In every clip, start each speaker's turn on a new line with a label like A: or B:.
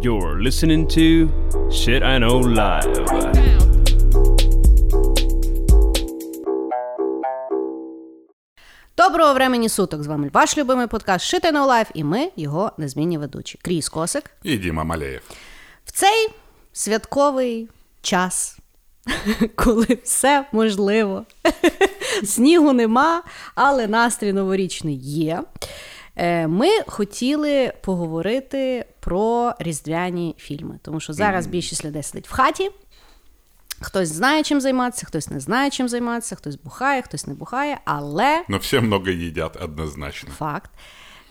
A: You're listening to Shit I Know Live.
B: Доброго времені суток! З вами ваш любимий подкаст Shit I Know Life і ми його незмінні ведучі. Кріс Косик.
C: І Діма Малеєв.
B: В цей святковий час, коли все можливо, снігу нема, але настрій новорічний є. Е, Ми хотіли поговорити про різдвяні фільми, тому що зараз більшість людей сидить в хаті. Хтось знає, чим займатися, хтось не знає, чим займатися, хтось бухає, хтось не бухає, але
C: Но все много едят однозначно.
B: факт.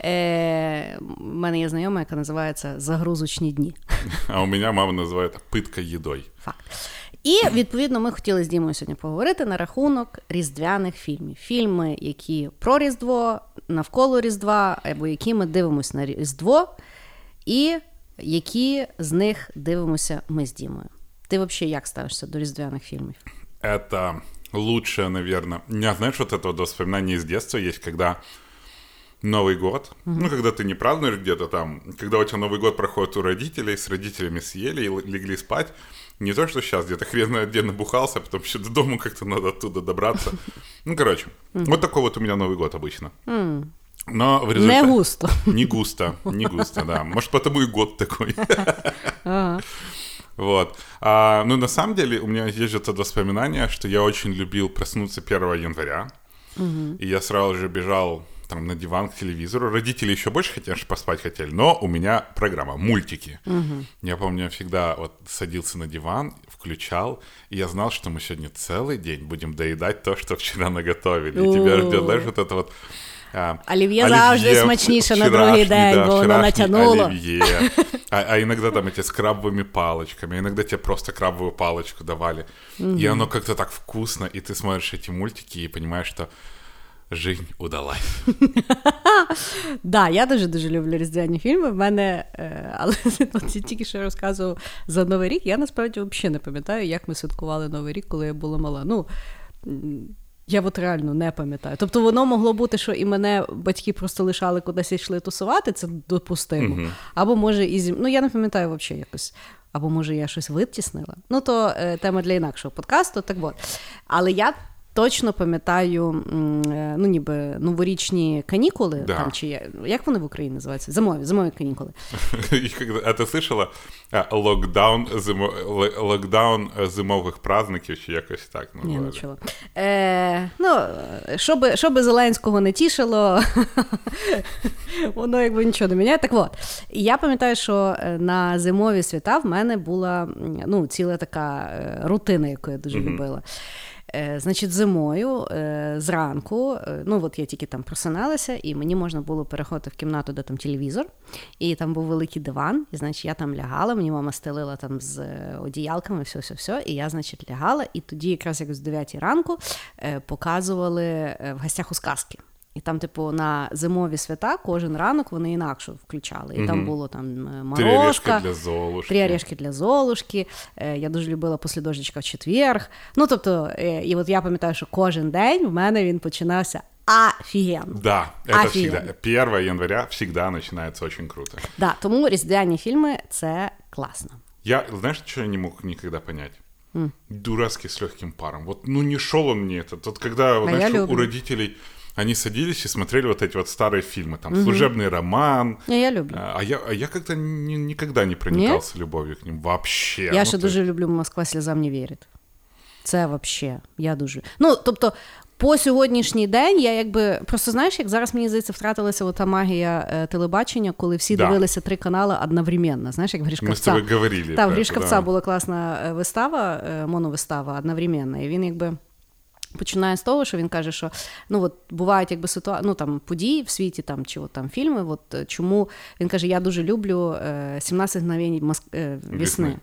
B: Е, У мене є знайома, яка називається загрузочні дні.
C: А у меня мама называет пытка едой.
B: Факт. І відповідно ми хотіли з Дімою сьогодні поговорити на рахунок різдвяних фільмів. Фільми, які про Різдво, навколо Різдва, або які ми дивимося на Різдво, і які з них дивимося ми з Дімою. Ти взагалі як ставишся до різдвяних фільмів?
C: Это лучшее, наверное. У меня, знаешь, вот это вот воспоминание из детства есть, когда Новый год, ну, когда ты не празднуешь где-то там, когда у тебя Новый год проходит у родителей, с родителями съели и л- легли спать, не то, что сейчас где-то хрен знает, где набухался, а потом еще до дома как-то надо оттуда добраться. Ну, короче, вот такой вот у меня Новый год обычно. Но в
B: Не
C: результате...
B: густо.
C: Не густо, не густо, да. Может, потому и год такой. Вот. А, ну, на самом деле, у меня есть же это воспоминание, что я очень любил проснуться 1 января. И я сразу же бежал там на диван к телевизору. Родители еще больше, конечно, поспать хотели, но у меня программа, мультики. Я помню, я всегда вот садился на диван, включал, и я знал, что мы сегодня целый день будем доедать то, что вчера наготовили. И тебя ждет, знаешь, вот это вот... а,
B: Олів'є завжди смачніше на другий
C: вчорашній,
B: день, бо воно
C: вчорашній
B: натягнуло.
C: оливье. А, а иногда там эти с крабовыми палочками, а иногда тебе просто крабовую палочку давали. И оно как-то так вкусно, и ты смотришь эти мультики и понимаешь, что жизнь удалась.
B: Да, я дуже дуже люблю різдвяні фільми. В мене, е, але от я тільки що розказував за Новий рік. Я насправді взагалі не пам'ятаю, як ми святкували Новий рік, коли я була мала. Ну м, я от реально не пам'ятаю. Тобто воно могло бути, що і мене батьки просто лишали кудись йшли тусувати, це допустимо. Або може і зі... Ну я не пам'ятаю взагалі якось. Або може я щось витіснила. Ну, то е, тема для інакшого подкасту, так от. Але я точно пам'ятаю, е, ну, ніби новорічні канікули,
C: Да.
B: там, чи як вони в Україні називаються? Зимові, зимові канікули.
C: А ты слышала локдаун, зимо, локдаун зимових праздників, чи якось так
B: Ні, не чула. Е, ну, щоби, щоби Зеленського не тішило, воно якби нічого не міняє. Так от, я пам'ятаю, що е, на зимові свята в мене була ну, ціла така е, рутина, яку я дуже любила. Е, Значить, зимою е, зранку, е, ну от я тільки там просиналася, і мені можна було переходити в кімнату, де там телевізор, і там був великий диван, і значить я там лягала, мені мама стелила там з е, одіялками, все, все, все. І я, значить, лягала, і тоді, якраз як з 9 ранку, е, показували е, в гостях у сказки. І там, типу, на зимові свята кожен ранок вони інакше включали. І там було там е,
C: Три для Золушки.
B: Три орешки для Золушки. Е, Я дуже любила «Після дождичка в четверг. Ну, тобто, е, і от я пам'ятаю, що кожен день в мене він починався офігенно.
C: Да, это
B: Офигенно.
C: всегда. 1 января всегда начинается очень круто.
B: Да, тому різдвяні фільми це класно.
C: Я, знаешь, что я не мог никогда понять? Дурацкий с легким паром. Вот, ну, не шел он мне этот. Вот когда,
B: А
C: знаешь, у родителей они садились и смотрели вот эти вот старые фильмы, там, «Служебный роман».
B: Я, я люблю.
C: А а я, а я как-то ни- никогда не проникался любовью к ним вообще.
B: Я
C: Ну,
B: ще
C: то
B: дуже люблю Москва сльозам не вірить. Це взагалі, я дуже. Ну, тобто, по сьогоднішній день я якби просто знаєш, як зараз мені здається, втратилася ота магія е, телебачення, коли всі
C: Да.
B: дивилися три канали одновременно. Знаєш, як в
C: Мы с
B: Гришковця.
C: тобой говорили.
B: Так,
C: про
B: в
C: это,
B: Гришковця
C: да.
B: була класна е, вистава, е, моновистава одновременно. І він якби. Починає з того, що він каже, що ну от бувають якби ситуа... ну, там події в світі, там чи от там фільми. От е, чому він каже, я дуже люблю е, 17 мгновень Моск... е.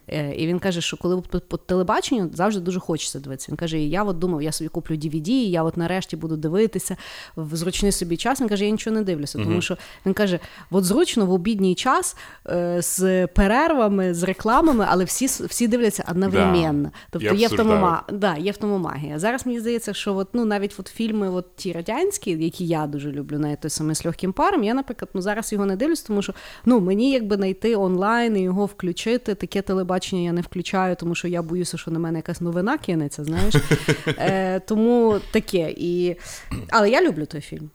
B: Е, і він каже, що коли по, телебаченню завжди дуже хочеться дивитися. Він каже, я от думав, я собі куплю DVD, я от нарешті буду дивитися в зручний собі час. Він каже, я нічого не дивлюся, тому що він каже, от зручно в обідній час е, з перервами, з рекламами, але всі всі дивляться одновременно. Тобто є в тому да, є в тому магія. Зараз мені здається. Здається, що от, ну, навіть от фільми от ті радянські, які я дуже люблю, навіть той самий з легким паром, я, наприклад, ну, зараз його не дивлюсь, тому що ну, мені якби знайти онлайн і його включити. Таке телебачення я не включаю, тому що я боюся, що на мене якась новина кинеться, знаєш. Е, Тому таке. І... Але я люблю той фільм.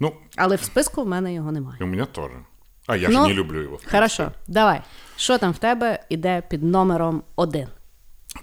C: Ну,
B: Але в списку в мене його немає.
C: у меня тоже. А я
B: Ну,
C: же не люблю принципе.
B: Хорошо, давай. Що там в тебе іде під номером один?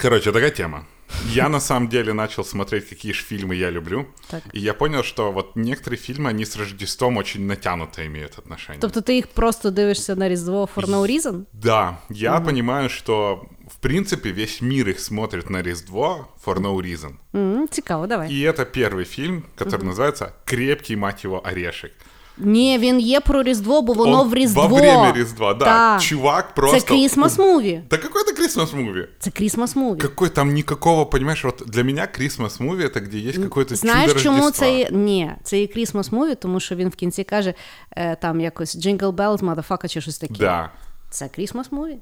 C: Короче, такая тема. Я на самом деле начал смотреть, какие же фильмы я люблю.
B: Так.
C: И я понял, что вот некоторые фильмы, они с Рождеством очень натянуто имеют отношение.
B: Тобто ти їх просто дивишся на Різдво for no reason?
C: Да, я понимаю, что в принципе весь мир их смотрит на Різдво for no reason.
B: М, Цікаво, давай.
C: И это первый фильм, который называется «Крепкий, мать его, орешек».
B: Ні, він є про Різдво, бо воно
C: Он
B: в Різдво.
C: Во время Різдва, да.
B: да.
C: Чувак просто...
B: Це Christmas movie.
C: Та какой це Christmas movie?
B: Це Christmas movie.
C: Какой там никакого, понимаешь, вот для мене Christmas movie це де є какое-то
B: Знаєш,
C: чудо
B: чому
C: Рождества.
B: це? Ні, це є Christmas movie, тому що він в кінці каже е, там якось Jingle Bells, motherfucker, чи щось таке.
C: Да.
B: Це Christmas movie.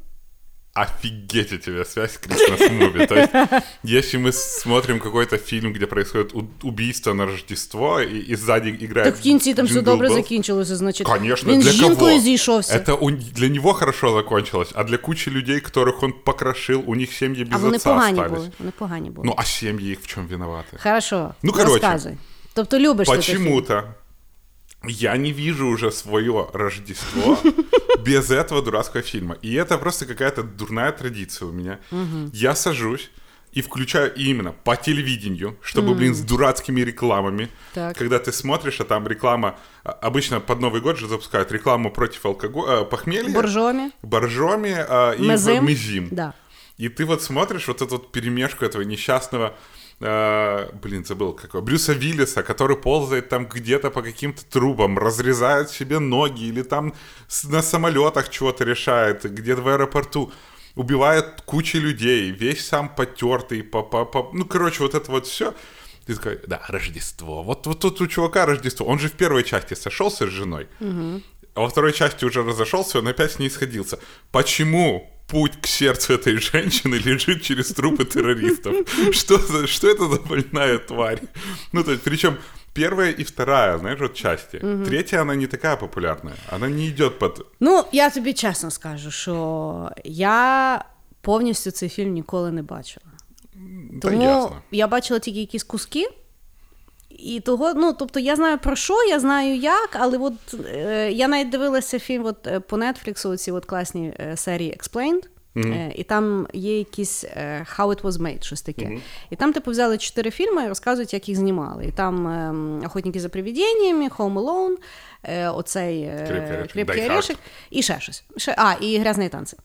C: Офигеть у тебя связь с Christmas муви. То есть, если мы смотрим какой-то фильм, где происходит у- убийство на Рождество, и, и сзади играет
B: Так в кінці там все
C: Jingle
B: добре
C: Bells,
B: закінчилося, значить.
C: Конечно,
B: він
C: для
B: з жінкою
C: кого?
B: зійшовся.
C: Это у- для него хорошо закончилось, а для кучи людей, которых он покрошил, у них семьи
B: а
C: без
B: вони
C: отца
B: погані
C: остались.
B: були. Вони погані були.
C: Ну, а семьи их в чем виноваты?
B: Хорошо.
C: Ну, короче.
B: розказуй. Тобто любиш ти той фільм?
C: Почему-то я не вижу уже свое Рождество без этого дурацкого фильма. И это просто какая-то дурная традиция у меня. Я сажусь и включаю именно по телевидению, чтобы, блин, с дурацкими рекламами.
B: Так.
C: Когда ты смотришь, а там реклама... а, Обычно под Новый год же запускают рекламу против алкоголя, похмелья.
B: Боржомі.
C: Боржоми а, и
B: Мезим.
C: мезим.
B: Да.
C: И ты вот смотришь вот эту вот перемешку этого несчастного, э, блин, забыл какого, Брюса Виллиса, который ползает там где-то по каким-то трубам, разрезает себе ноги или там на самолетах чего-то решает, где-то в аэропорту убивает кучу людей, весь сам потертый, по, по, по- ну, короче, вот это вот все. Ты такой, да, Рождество. Вот, вот тут у чувака Рождество. Он же в первой части сошелся с женой, а во второй части уже разошелся, он опять с ней сходился. Почему путь к сердцу этой женщины лежит через трупы террористов? Что, за, что это за больная тварь? Ну, то есть, причем первая и вторая, знаешь, вот части. Третья, она не такая популярная. Она не идет под...
B: Ну, я тобі чесно скажу, що я повністю цей фільм ніколи не бачила.
C: Да,
B: Тому
C: ясно.
B: я бачила тільки якісь куски. І того, ну, тобто я знаю про що, я знаю як, але от е, я навіть дивилася фільм от, е, по Netflix, оці от класні е, серії Explained. Е, і там є якісь е, How It Was Made, щось таке. І там, типу, взяли чотири фільми і розказують, як їх знімали. І там е, Охотники за привіденнями, Home Alone, е, оцей е,
C: Крепкий орешек,
B: «Крепкий
C: Die Hard».
B: орешек, і ще щось. Ще, а, і грязні танці.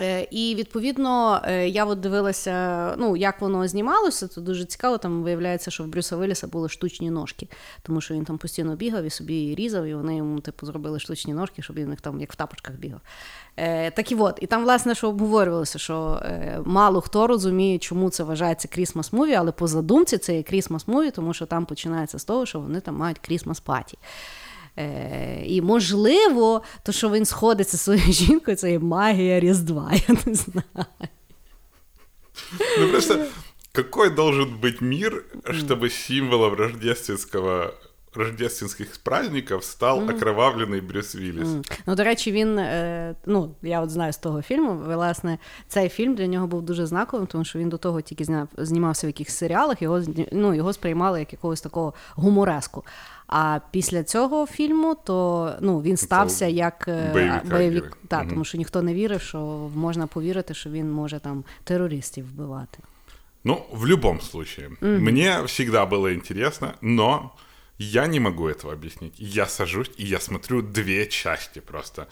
B: Е, І відповідно е, я от дивилася, ну як воно знімалося, то дуже цікаво. Там виявляється, що в Брюса Вилліса були штучні ножки, тому що він там постійно бігав і собі різав, і вони йому типу зробили штучні ножки, щоб він їх там як в тапочках бігав. Е, так і от, і там, власне, що обговорювалося, що е, мало хто розуміє, чому це вважається Christmas movie, але по задумці це є Christmas movie, тому що там починається з того, що вони там мають Christmas party. Е, і можливо, то, що він сходиться зі своєю жінкою, це є магія Різдва. Я не знаю.
C: Ну, просто какой должен быть мир, чтобы символом рождественского рождественских праздников стал окровавленный Брюс Виллис.
B: Ну, до речі, він, е, ну, я от знаю з того фільму, власне, цей фільм для нього був дуже знаковим, тому що він до того тільки зняв, знімався в якихось серіалах, його, зні- ну, його сприймали як якогось такого гумореску. А після цього фільму, то ну, він стався як е,
C: бойовик
B: бойовик.
C: герой.
B: Та,
C: Мгм.
B: тому що ніхто не вірив, що можна повірити, що він може там терористів вбивати.
C: Ну, в любом случае, мне всегда было интересно, но я не могу этого объяснить. Я сажусь и я смотрю две части просто.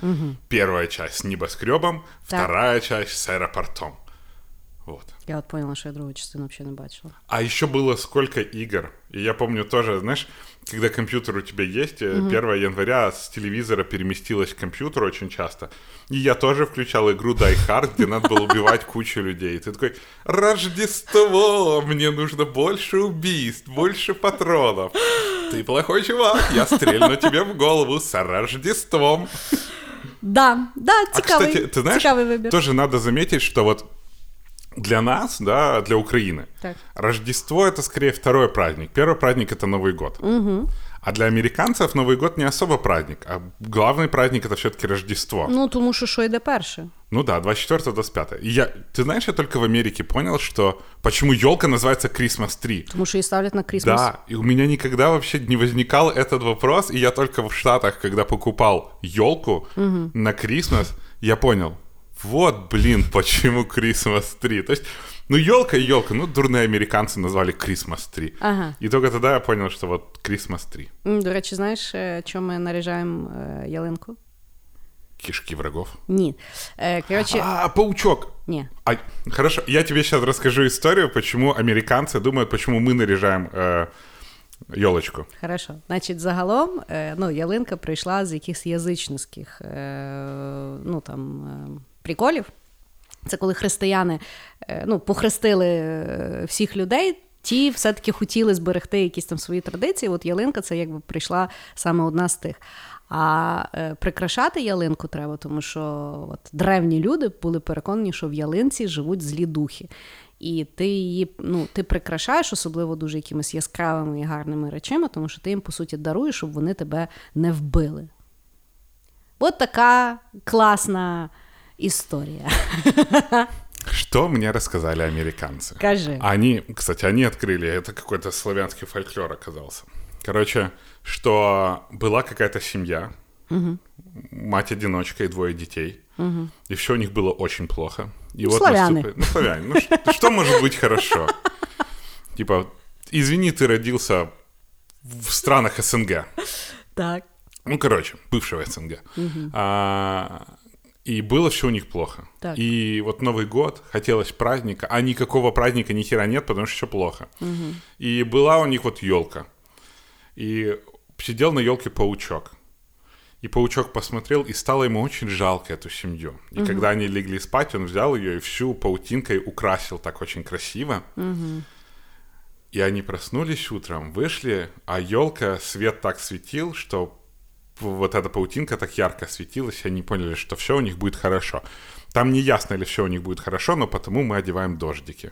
C: Первая часть с небоскребом,
B: Так.
C: вторая часть с аэропортом. Вот.
B: Я от поняла, що я другу частину взагалі не бачила.
C: А еще было сколько игр. И я помню тоже, знаешь, когда компьютер у тебя есть, э, 1 января с телевизора переместилась к компьютеру очень часто. И я тоже включал игру Die Hard, где надо было убивать кучу людей. И ты такой, Рождество, мне нужно больше убийств, больше патронов. Ты плохой чувак, я стрельну тебе в голову с Рождеством.
B: Да, да,
C: А,
B: цікавий,
C: кстати, ты знаешь,
B: цікавий вибір.
C: тоже надо заметить, что вот для нас, да, для Украины,
B: Так.
C: Рождество это скорее второй праздник. Первый праздник это Новый год.
B: Угу.
C: А для американцев Новый год не особо праздник, а главный праздник это все-таки Рождество.
B: Ну, тому що що йде перше.
C: Ну да, 24-25. И я, ты знаешь, я только в Америке понял, что почему елка называется Christmas Tree.
B: Тому що її ставлять на крісмас.
C: Да, и у меня никогда вообще не возникал этот вопрос, и я только в Штатах, когда покупал елку на Крисмас, я понял, вот, блин, почему Christmas Tree. То есть, ну, елка и елка, ну, дурные американцы назвали Christmas Tree.
B: Ага.
C: И только тогда я понял, что вот Christmas Tree.
B: М, До речі, знаєш, е, чому ми наряжаємо е, ялинку?
C: Кишки врагов.
B: Ні. Е, Коротше,
C: А, паучок.
B: ні.
C: А, хорошо, я тебе сейчас расскажу историю, почему американцы думают, почему мы наряжаем э, елочку.
B: Хорошо. Значить, загалом, е, ну, ялинка прийшла з якихось язичницьких е, ну, там, е, приколів. Це коли християни е, ну, похрестили е, всіх людей. Ті все-таки хотіли зберегти якісь там свої традиції. От ялинка це якби прийшла саме одна з тих. А е, прикрашати ялинку треба, тому що от, древні люди були переконані, що в ялинці живуть злі духи. І ти її ну, ти прикрашаєш, особливо дуже якимись яскравими і гарними речами, тому що ти їм, по суті, даруєш, щоб вони тебе не вбили. От така класна історія.
C: Что мне рассказали американцы?
B: Кажи.
C: Они, кстати, они открыли, это какой-то славянский фольклор оказался. Короче, что была какая-то семья, мать-одиночка и двое детей, и все у них было очень плохо. И вот
B: славяне.
C: наступает- Ну, славяне. Ну, ш- что может быть хорошо? Типа, извини, ты родился в странах СНГ.
B: Так.
C: Ну, короче, бывшего СНГ. А, и было все у них плохо.
B: Так.
C: И вот Новый год, хотелось праздника, а никакого праздника ни хера нет, потому что все плохо. И была у них вот елка. И сидел на елке паучок. И паучок посмотрел, и стало ему очень жалко эту семью. И когда они легли спать, он взял ее и всю паутинкой украсил так очень красиво. И они проснулись утром, вышли, а елка свет так светил, что вот эта паутинка так ярко светилась, и они поняли, что все у них будет хорошо. Там не ясно, ли все у них будет хорошо, но потому мы одеваем дождики.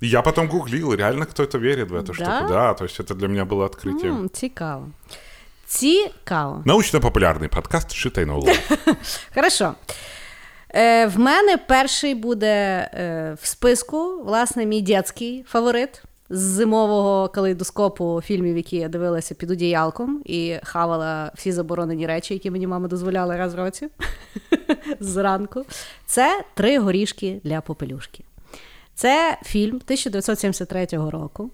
C: И Я потом гуглил, реально кто-то верит в эту
B: Да?
C: штуку. Да, то есть это для меня было открытием.
B: М, цікаво. Цікаво.
C: Научно-популярный подкаст «Шитай на улов».
B: Хорошо. Е, в мене перший буде е, в списку, власне, мій дитячий фаворит З зимового калейдоскопу фільмів, які я дивилася під одіялком і хавала всі заборонені речі, які мені мама дозволяла раз в році зранку. Це три горішки для попелюшки. Це фільм 1973 року,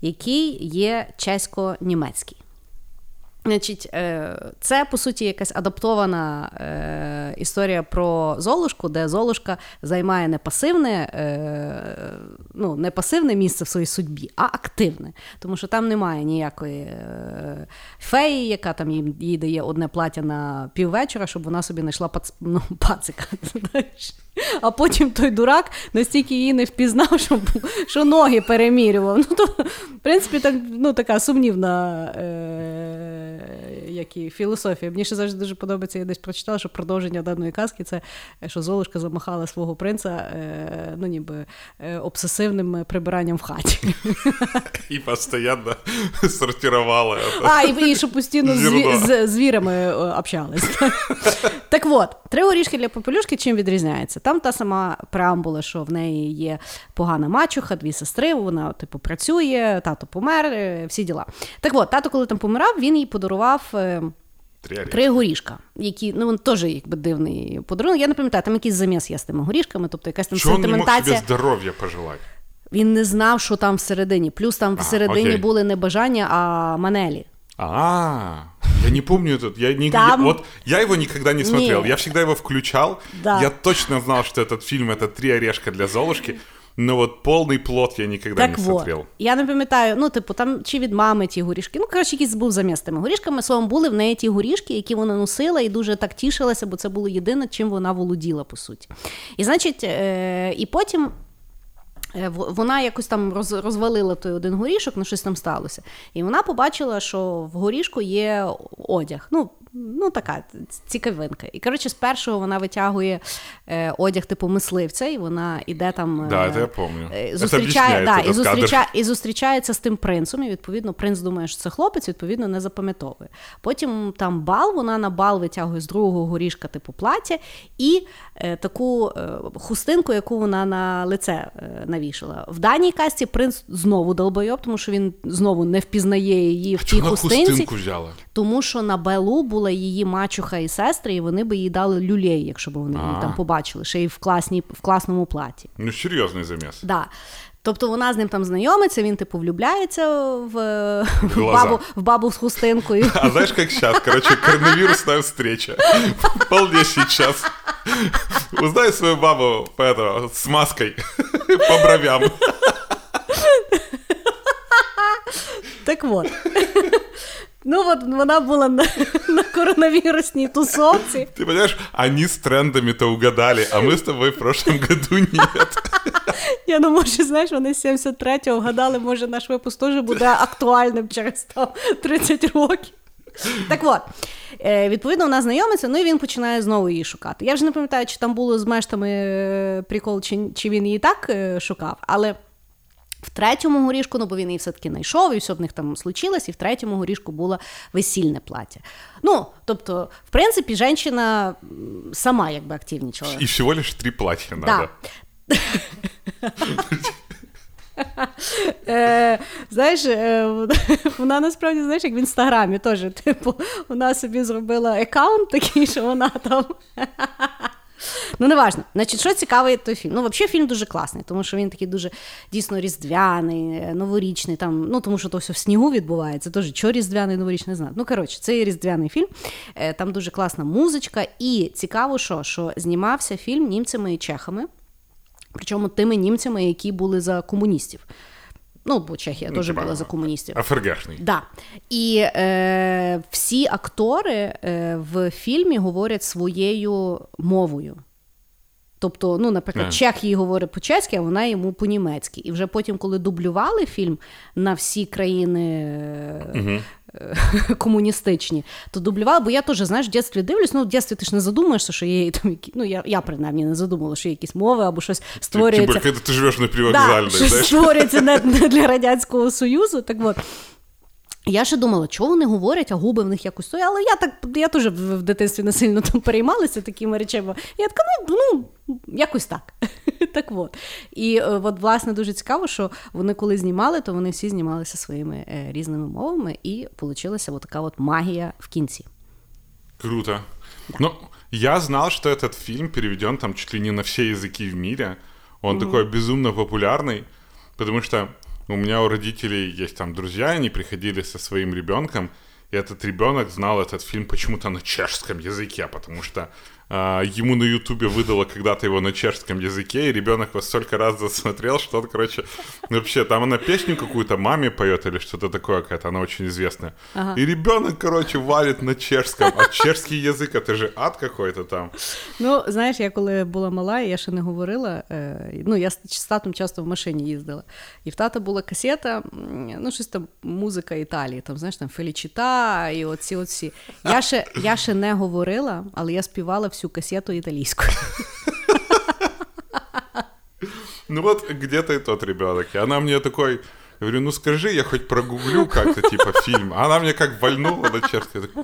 B: який є чесько-німецький. Значить, е, це по суті якась адаптована е, історія про Золушку, де Золушка займає не пасивне, е, ну, не пасивне місце в своїй судьбі, а активне. Тому що там немає ніякої феї, яка там їй, їй дає одне плаття на піввечора, щоб вона собі знайшла пац, ну, пацика. А потім той дурак настільки її не впізнав, що, що ноги перемірював. Ну, то, в принципі, так, ну, така сумнівна е, як і філософія. Мені ще завжди дуже подобається, я десь прочитала, що продовження даної казки це що Золушка замахала свого принца е, ну, ніби, е, обсесивним прибиранням в хаті.
C: И постоянно сортировала это.
B: А, і, і що постійно з, з звірами е, общались. так от, три горішки для попелюшки чим відрізняється? Там та сама преамбула, що в неї є погана мачуха, дві сестри, вона, типу, працює, тато помер, е, всі діла. Так от, тато, коли там помирав, він їй подарував е,
C: Три орешка.
B: Три горішка, які ну він теж якби дивний подарунок. Я не пам'ятаю, там якийсь заміс є з тими горішками, тобто якась там
C: Чего он не мог себе
B: сентиментація.
C: здоровья пожелать?
B: Він не знав, що там всередині. Плюс там
C: А,
B: всередині
C: окей.
B: були не бажання, а манелі.
C: А, я не помню этот. Я не,
B: Там-
C: я- вот я его никогда не смотрел.
B: Не.
C: Я всегда его включал.
B: Да.
C: Я точно знал, что этот фильм это три орешка для Золушки. Но вот полный плод я никогда
B: Так
C: не
B: вот, я не пам'ятаю, ну, типу, там чи від мами ті горішки. Ну, коротше, якийсь був заміс тими горішками. Словом, були в неї ті горішки, які вона носила, і дуже так тішилася, бо це було єдине, чим вона володіла, по суті. І значить, е- і потім. е, Вона якось там розвалила той один горішок, ну щось там сталося. І вона побачила, що в горішку є одяг. Ну, ну, така цікавинка. І коротше, з першого вона витягує е, одяг типу мисливця, і вона іде там.
C: Да,
B: е,
C: це я пам'ятаю.
B: е, Зустрічає, да, і, зустрічає, і зустрічається з тим принцем, і відповідно принц думає, що це хлопець, відповідно, не запам'ятовує. Потім там бал, вона на бал витягує з другого горішка, типу плаття, і е, таку е, хустинку, яку вона на лице е, навішала. В даній касті принц знову долбойоб, тому що він знову не впізнає її в тій хустинці.
C: хустинку взяла?
B: Тому що на Белу була її мачуха і сестри, і вони би їй дали люлей, якщо б вони її там побачили, ще й в, класній, в класному платі.
C: Ну, серйозний заміс.
B: Да. Тобто вона з ним там знайомиться, він типу влюбляється в, в, бабу, в бабу з хустинкою.
C: А знаешь, как сейчас? Короче, коронавирусная встреча. Вполне сейчас. Узнай свою бабу этого, с маской по бровям.
B: Так от. Ну, от вона була на, на коронавірусній тусовці.
C: Ты понимаешь, они с трендами-то угадали, а мы с тобой в прошлом году нет.
B: Я ну, може, знаєш, вони з 73-го вгадали, може, наш випуск теж буде актуальним через там 30 років. Так от, е, відповідно, вона знайомиться, ну і він починає знову її шукати. Я вже не пам'ятаю, чи там було з мештами е, прикол, чи, чи він її так е, шукав, але. В третьому горішку, ну бо він її все-таки знайшов, і все в них там случилось, і в третьому горішку було весільне плаття. Ну, тобто, в принципі, жінка сама якби активнічала.
C: И всего лишь три платья
B: Да. Е, знаєш, е, вона- вона насправді, знаєш, як в інстаграмі теж, типу, вона собі зробила аккаунт такий, що вона там. Ну, неважно. Значить, що цікавий той фільм? Ну, взагалі, фільм дуже класний, тому що він такий дуже дійсно різдвяний, е, новорічний. Там, ну, тому що то все в снігу відбувається. Тож, що різдвяний, новорічний, не знаю. Ну, коротше, це різдвяний фільм. Е, Там дуже класна музичка. І цікаво, що, що знімався фільм німцями і чехами. Причому тими німцями, які були за комуністів. Ну, бо Чехія
C: Ну,
B: теж була за комуністів.
C: Афергашний.
B: Да. І е, всі актори е, в фільмі говорять своєю мовою. Тобто, ну, наприклад,
C: yeah.
B: чех їй говорить по-чеськи, а вона йому по-німецьки. І вже потім, коли дублювали фільм на всі країни е, е, комуністичні, то дублювала, бо я теж, знаєш, в дитинстві дивлюсь, ну, в дитинстві ти ж не задумаєшся, що є там які, ну, я, я принаймні не задумала, що є якісь мови або щось створюється.
C: Ти, ти, ти живеш на
B: Да,
C: щось
B: створюється не, не для Радянського Союзу. Так от. Я ще думала, чого вони говорять, а губи в них якось стоять. Але я так я теж в, в дитинстві не сильно там переймалася такими речами. Я така, ну, ну якось так. так от. І е, от, власне, дуже цікаво, що вони коли знімали, то вони всі знімалися своїми е, різними мовами, і вийшла от така от магія в кінці.
C: Круто. Ну, я знал, что этот фильм переведен там чуть ли не на все языки в мире. Он такой безумно популярный, потому что у меня у родителей есть там друзья, они приходили со своим ребенком, и этот ребенок знал этот фильм почему-то на чешском языке, потому что а, ему на Ютубе выдало когда-то его на чешском языке, и ребенок его столько раз засмотрел, что он, короче, вообще, там она песню какую-то маме поет или что-то такое какая-то, она очень известная. И ребенок, короче, валит на чешском, а чешский язык, это же ад какой-то там.
B: Ну, знаєш, я коли була мала, я ще не говорила. Е, ну, я з з татом часто в машині їздила. І в тата була касета, м, ну, щось там музика Італії, там, знаєш, там Фелічіта і оці оці. Я ще, я ще не говорила, але я співала всю касету італійською.
C: Ну вот где-то и тот ребенок. И она мне такой, я говорю, ну скажи, я хоть прогуглю как-то, типа, фильм. А она мне как вальнула на чешский. Я такой,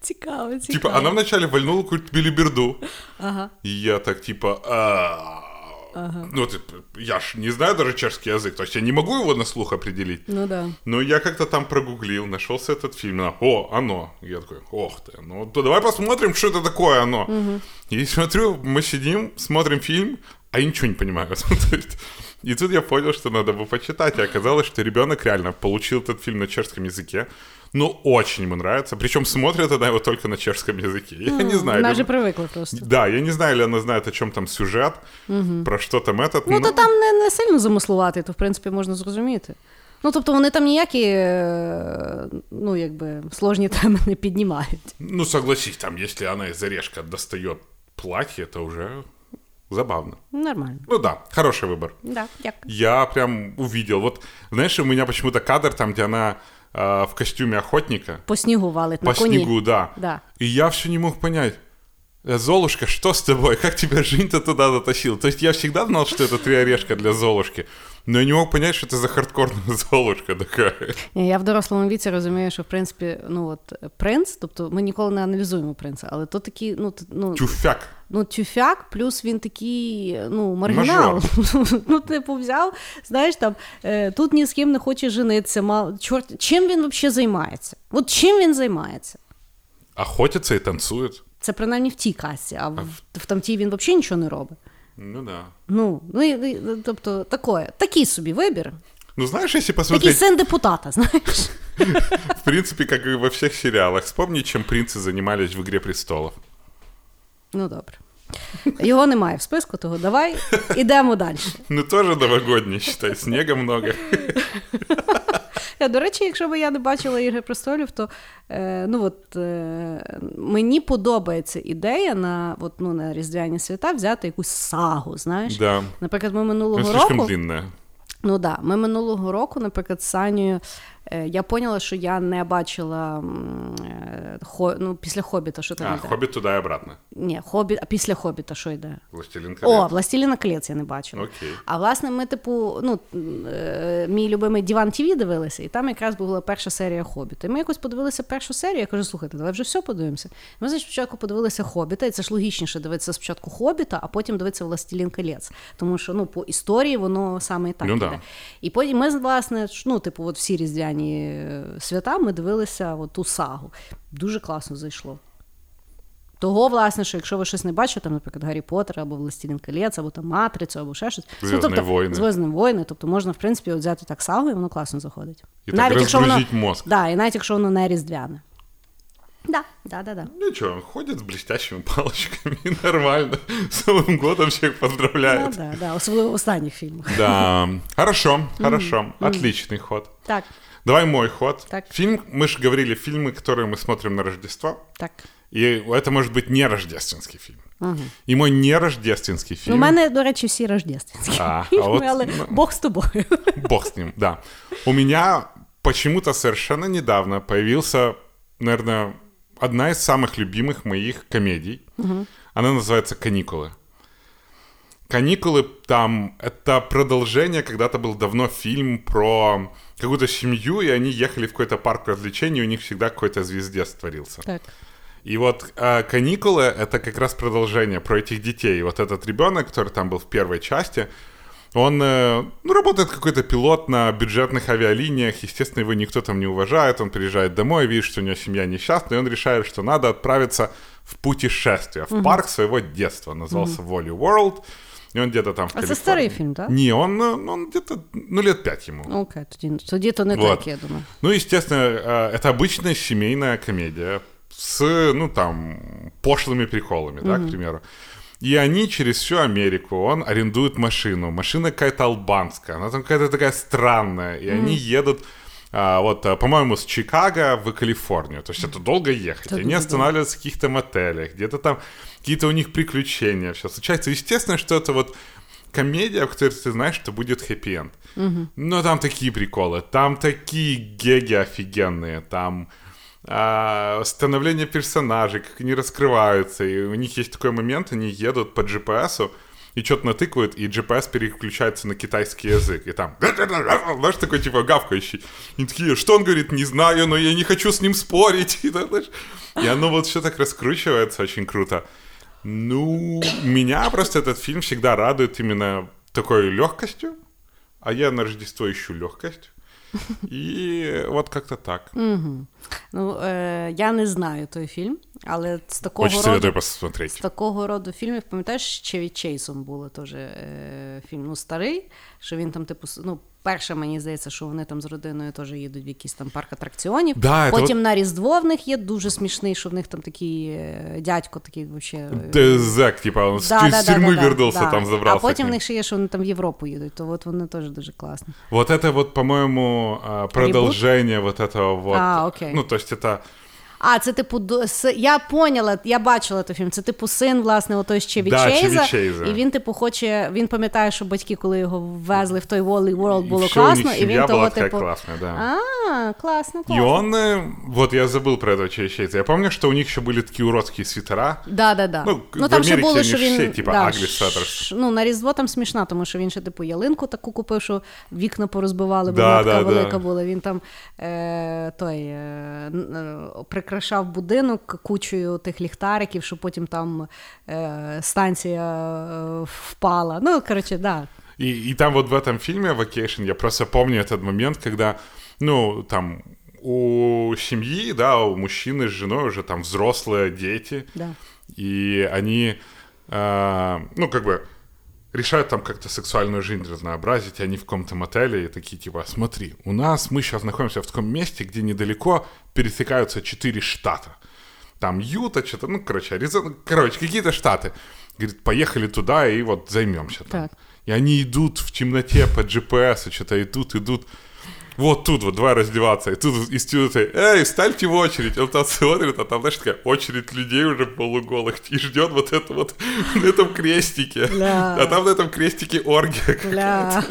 B: Цікаво, цікаво.
C: Типа, она вначале вальнула какую-то билиберду.
B: Ага.
C: И я так, типа, «А, ну, ты- я ж не знаю даже чешский язык, то есть я не могу его на слух определить.
B: Ну да.
C: Но я как-то там прогуглил, нашелся этот фильм. она, О, оно. Я такой, ох ты. Ну, то давай посмотрим, что это такое оно. И смотрю, мы сидим, смотрим фильм, а я ничего не понимаю. То есть, И тут я понял, что надо бы почитать. И оказалось, что ребенок реально получил этот фильм на чешском языке. Ну, очень ему нравится. Причем смотрит она его только на чешском языке. Я не знаю.
B: Вона
C: ли-
B: вже привикла просто.
C: Да, я не знаю, или она знает, о чем там сюжет, про что там этот.
B: Ну,
C: но-
B: то там не, не сильно замислувати, то в принципі можна зрозуміти. Ну, тобто вони там ніякі, е, ну, якби, сложні теми не піднімають.
C: Ну, согласись, там, если она из орешка достает платье, это уже забавно.
B: Нормально.
C: Ну да, хороший выбор.
B: Да, дякую.
C: Я прям увидел. Вот, знаешь, у меня почему-то кадр там, где она а, в костюме охотника.
B: По снігу валить
C: По
B: на коні.
C: снегу, да.
B: Да.
C: И я все не мог понять. «Э, Золушка, что с тобой? Как тебя Жень-то туда затащил? То есть я всегда знал, что это три орешка для Золушки, но я не мог понять, что это за хардкорная Золушка такая.
B: Ні, Я в дорослому віці розумію, що в принципі, ну от принц, тобто ми ніколи не аналізуємо принца, але то такий, ну, ну,
C: Тюфяк.
B: ну тюфяк, плюс він такий, ну, маргінал. ну, типу, взяв, знаєш, там е, тут ні з ким не хоче женитися. Мал... Чорт, чим він взагалі займається? От чим він займається?
C: Охотится и танцует.
B: Це принаймні в тій касі, а в, в тамтій він взагалі нічого не робить.
C: Ну да.
B: Ну, ну і, і, тобто, такое, такий собі вибір.
C: Ну знаешь, если
B: Такий
C: посмотреть,
B: син депутата, знаєш.
C: в принципе, как и во всех сериалах, вспомни, чем принцы занимались в «Игре престолов».
B: Ну добре. Його немає в списку, того давай ідемо далі.
C: Ну тоже новогодний, считай, снега много.
B: Я, до речі, якщо би я не бачила Ігри престолів, то е, ну, от, е, мені подобається ідея на, от, ну, на Різдвяні свята взяти якусь сагу. Знаєш?
C: Да.
B: Наприклад, ми
C: Ну,
B: минулого року. Ну да, ми минулого року, наприклад, з Санєю, я поняла, що я не бачила е, хо, ну, після хобіта, що там
C: А,
B: йде.
C: «Хоббит» туда и обратно.
B: Ні, хобіт, а після хобіта що йде?
C: «Властелин колец».
B: О, Властеліна колець я не бачила.
C: Окей.
B: А власне, ми, типу, ну, е, мій любимий Діван ТВ дивилися, і там якраз була перша серія Хобіта. І ми якось подивилися першу серію. Я кажу, слухайте, давай вже все подивимося. Ми значить, спочатку подивилися Хобіта, і це ж логічніше дивитися спочатку Хобіта, а потім дивитися Властелін колець. Тому що ну, по історії воно саме і так
C: Ну,
B: іде.
C: да.
B: І потім ми, власне, ну, типу, от всі різдвяні е, свята ми дивилися от ту сагу. Дуже класно зайшло. Того, власне, що якщо ви щось не бачите, там, наприклад, Гаррі Поттер або Властелін колець, або там Матрицю, або ще щось.
C: «Зв'язні
B: тобто,
C: войни».
B: Зв'язні войни. Тобто можна, в принципі, от взяти так сагу, і воно класно заходить.
C: І так розгрузить мозк.
B: Да, і навіть якщо воно не різдвяне. Да, да, да, да.
C: Ну что, ходит с блестящими палочками, нормально. С Новым годом всех
B: Да,
C: поздравляет.
B: да, да, особливо в останніх фільмах.
C: Да, хорошо, хорошо, отличный ход.
B: Так,
C: Давай мой ход.
B: Так.
C: Фильм, мы же говорили, фильмы, которые мы смотрим на Рождество.
B: так.
C: И это может быть не рождественский фильм. И мой не рождественский
B: Ну,
C: фильм.
B: у мене, до речі, всі рождественські.
C: А, а
B: фільми,
C: от,
B: але
C: ну,
B: Бог з тобою.
C: Бог с ним, да. У меня почему-то совершенно недавно появился, наверное, одна из самых любимых моих комедий. Она называется «Каникулы». «Каникулы» там это продолжение, когда-то был давно фильм про какую-то семью, и они ехали в какой-то парк развлечений, и у них всегда какой-то звездец творился.
B: Так.
C: И вот э, каникулы это как раз продолжение про этих детей. И вот этот ребенок, который там был в первой части, он э, ну, работает какой-то пилот на бюджетных авиалиниях. Естественно, его никто там не уважает. Он приезжает домой, видит, что у него семья несчастная, и он решает, что надо отправиться в путешествие, в парк своего детства. Назывался Volley World. И он где-то там в
B: А це
C: Калифорнии.
B: старий фільм, так?
C: Не, он, э, он где-то, ну, лет пять ему.
B: Окей, тоді, тоді то не
C: Вот.
B: так, я думаю.
C: Ну, естественно, э, это обычная семейная комедия с, ну, там, пошлыми приколами, да, к примеру. И они через всю Америку, он арендует машину. Машина какая-то албанская, она там какая-то такая странная. И они едут, а, вот, а, по-моему, с Чикаго в Калифорнию. То есть это долго ехать. Они останавливаются в каких-то мотелях, где-то там какие-то у них приключения все случается. Естественно, что это вот комедия, в которой ты знаешь, что будет хэппи-энд. Но там такие приколы, там такие геги офигенные, там а, становление персонажей, как они раскрываются. И у них есть такой момент, они едут по GPS, и что-то натыкают, и GPS переключается на китайский язык. И там, знаешь, такой типа гавкающий. И такие, что он говорит, не знаю, но я не хочу с ним спорить. И, знаешь, и оно вот все так раскручивается очень круто. Ну, меня просто этот фильм всегда радует именно такой легкостью, а я на Рождество ищу легкость. И вот как-то так.
B: Ну, е, я не знаю той фільм, але з такого
C: Очень
B: роду.
C: советую
B: З
C: посмотреть.
B: такого роду фільмів, пам'ятаєш, ще від Чейсом було теж е, фільм ну, старий, що він там, типу, с- ну, перше, мені здається, що вони там з родиною теж їдуть в якийсь там парк атракціонів.
C: Да, это
B: Потім на Різдво в них є дуже смішний, що в них там такий е, дядько, такий вообще. е,
C: Да, Зак, типа, он с
B: да,
C: тю-
B: да,
C: с
B: да,
C: тюрьмы
B: да,
C: вернулся,
B: да.
C: там забрался.
B: А потім
C: к
B: в
C: ним.
B: них ще є, що вони там в Європу їдуть, то от вони теж дуже класно.
C: Вот это вот, по-моему, а, продолжение вот этого вот.
B: А, окей.
C: Ну, то есть это
B: А, це типу до- с- я поняла, я бачила той фільм. Це типу син, власне, отой ще від
C: Да,
B: Чейза,
C: Чеві Чейза.
B: І він, типу, хоче. Він пам'ятає, що батьки, коли його ввезли в той Wally World,
C: И
B: було
C: всё, у них
B: класно, і
C: семья
B: він того,
C: была такая
B: типу.
C: классная, да.
B: А, класно,
C: И
B: класно.
C: он, э, вот я забыл про этого Чейза. Я помню, что у них еще были такие уродские свитера.
B: Да, да, да.
C: Ну, в
B: там ще
C: Америці
B: було,
C: вони
B: що
C: ж
B: він
C: всі, типа,
B: да,
C: ugly sweaters.
B: ш- ну, на Різдво там смішна, тому що він ще типу ялинку таку купив, що вікна порозбивали, бо
C: Да,
B: вона така
C: да, да.
B: велика була. Він там е, той, е, н- е, прикрашав будинок кучою тих ліхтариків, що потім там е, станція е, впала. Ну, коротше, да.
C: И, и там вот в этом фильме «Vacation» я просто помню этот момент, когда, ну, там у семьи, да, у мужчины с женой уже там взрослые дети,
B: Да.
C: и они, э, ну, как бы решают там как-то сексуальную жизнь разнообразить, и они в каком-то мотеле и такие типа, смотри, у нас, мы сейчас находимся в таком месте, где недалеко пересекаются четыре штата. Там Юта, что-то, ну, короче, Аризона, короче, какие-то штаты. Говорит, поехали туда и вот займемся там.
B: Так.
C: И они идут в темноте по GPS, что-то идут, идут. Вот тут вот два раздеваться, и тут из темноты, эй, встаньте в очередь. Он там смотрит, а там, знаешь, такая очередь людей уже полуголых, и ждет вот это вот на этом крестике.
B: Бля.
C: А там на этом крестике оргия.
B: Бля.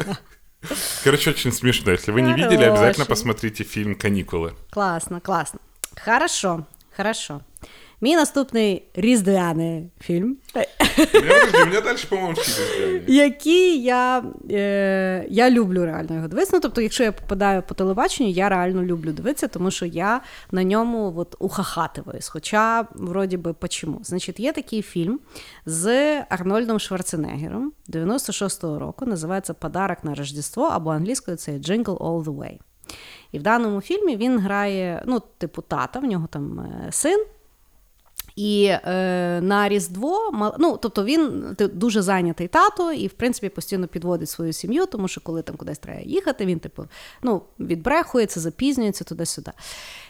C: Короче, очень смешно. Если вы не видели, обязательно посмотрите фильм «Каникулы».
B: Класно, класно. Хорошо, хорошо. Мій наступний різдвяний фільм.
C: У меня, подожди, у меня дальше, по-моему, фильм «Різдвяний».
B: Який я, е, я люблю реально його дивитися. Ну, тобто, якщо я попадаю по телебаченню, я реально люблю дивитися, тому що я на ньому от, ухахативаюсь. Хоча, вроді би, почому? Значить, є такий фільм з Арнольдом Шварценеггером 96-го року, називається Подарок на Рождество або англійською це Jingle All the Way. І в даному фільмі він грає, ну, типу, тата, в нього там е, син. І е, на Різдво, ну тобто він дуже зайнятий тато, і в принципі постійно підводить свою сім'ю, тому що коли там кудись треба їхати, він типу ну, відбрехується, запізнюється туди-сюди.